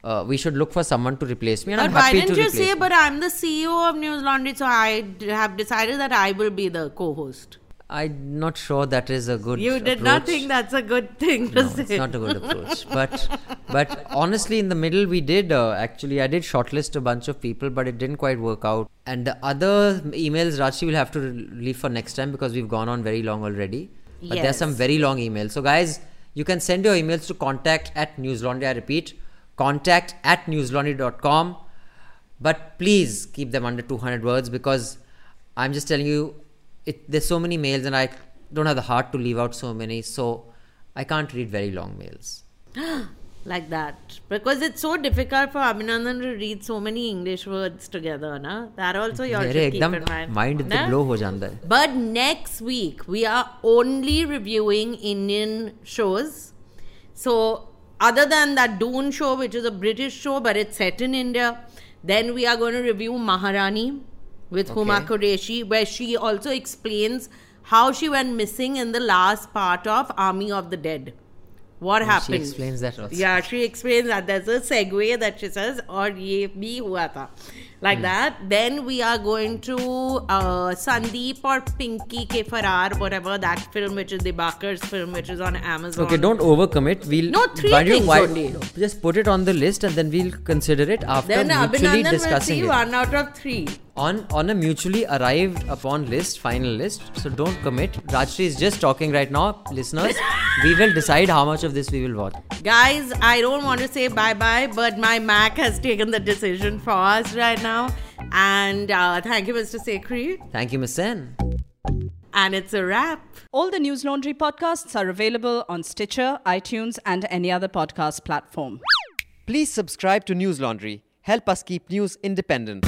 Speaker 3: uh, we should look for someone to replace me. And
Speaker 2: But
Speaker 3: I'm
Speaker 2: why
Speaker 3: happy
Speaker 2: didn't
Speaker 3: to
Speaker 2: you say,
Speaker 3: me.
Speaker 2: but I'm the CEO of News Laundry, so I d- have decided that I will be the co host?
Speaker 3: I'm not sure that is a good
Speaker 2: You did not think that's a good thing to
Speaker 3: no,
Speaker 2: say.
Speaker 3: it's not a good approach. But but honestly, in the middle, we did uh, actually. I did shortlist a bunch of people, but it didn't quite work out. And the other emails, Rachi will have to leave for next time because we've gone on very long already. But there's some very long emails. So guys, you can send your emails to contact at newslaundry. I repeat, contact at newslaundry.com. But please keep them under 200 words because I'm just telling you, it, there's so many mails and I don't have the heart to leave out so many, so I can't read very long mails.
Speaker 2: like that because it's so difficult for Abhinandan to read so many English words together na that also you all should keep in mind
Speaker 3: mind
Speaker 2: na?
Speaker 3: blow ho janda hai.
Speaker 2: but next week we are only reviewing Indian shows so other than that Doon show which is a British show but it's set in India then we are going to review Maharani with Huma Qureshi, where she also explains how she went missing in the last part of Army of the Dead. What
Speaker 3: Oh, she explains that also.
Speaker 2: Yeah, she explains that. There's a segue that she says, or ye bhi hua tha. Like
Speaker 3: Hmm.
Speaker 2: that. Then we are going to uh, Sandeep or Pinky Ke Farar, whatever that film, which is Dibakar's film, which is on Amazon.
Speaker 3: Okay, don't overcommit. We'll
Speaker 2: No, three things
Speaker 3: why-
Speaker 2: only.
Speaker 3: Just put it on the list and then we'll consider it after
Speaker 2: Then
Speaker 3: mutually
Speaker 2: Abhinandan will
Speaker 3: discussing
Speaker 2: see
Speaker 3: it.
Speaker 2: one out of three.
Speaker 3: On on a mutually arrived upon list, final list. So don't commit. Rajyasree is just talking right now, listeners. we will decide how much of this we will watch.
Speaker 2: Guys, I don't want to say bye bye, but my Mac has taken the decision for us right now. And uh, thank you, Mr. Sekhri.
Speaker 3: Thank you, Miss Sen.
Speaker 2: And it's a wrap.
Speaker 1: All the News Laundry podcasts are available on Stitcher, iTunes, and any other podcast platform.
Speaker 16: Please subscribe to News Laundry. Help us keep news independent.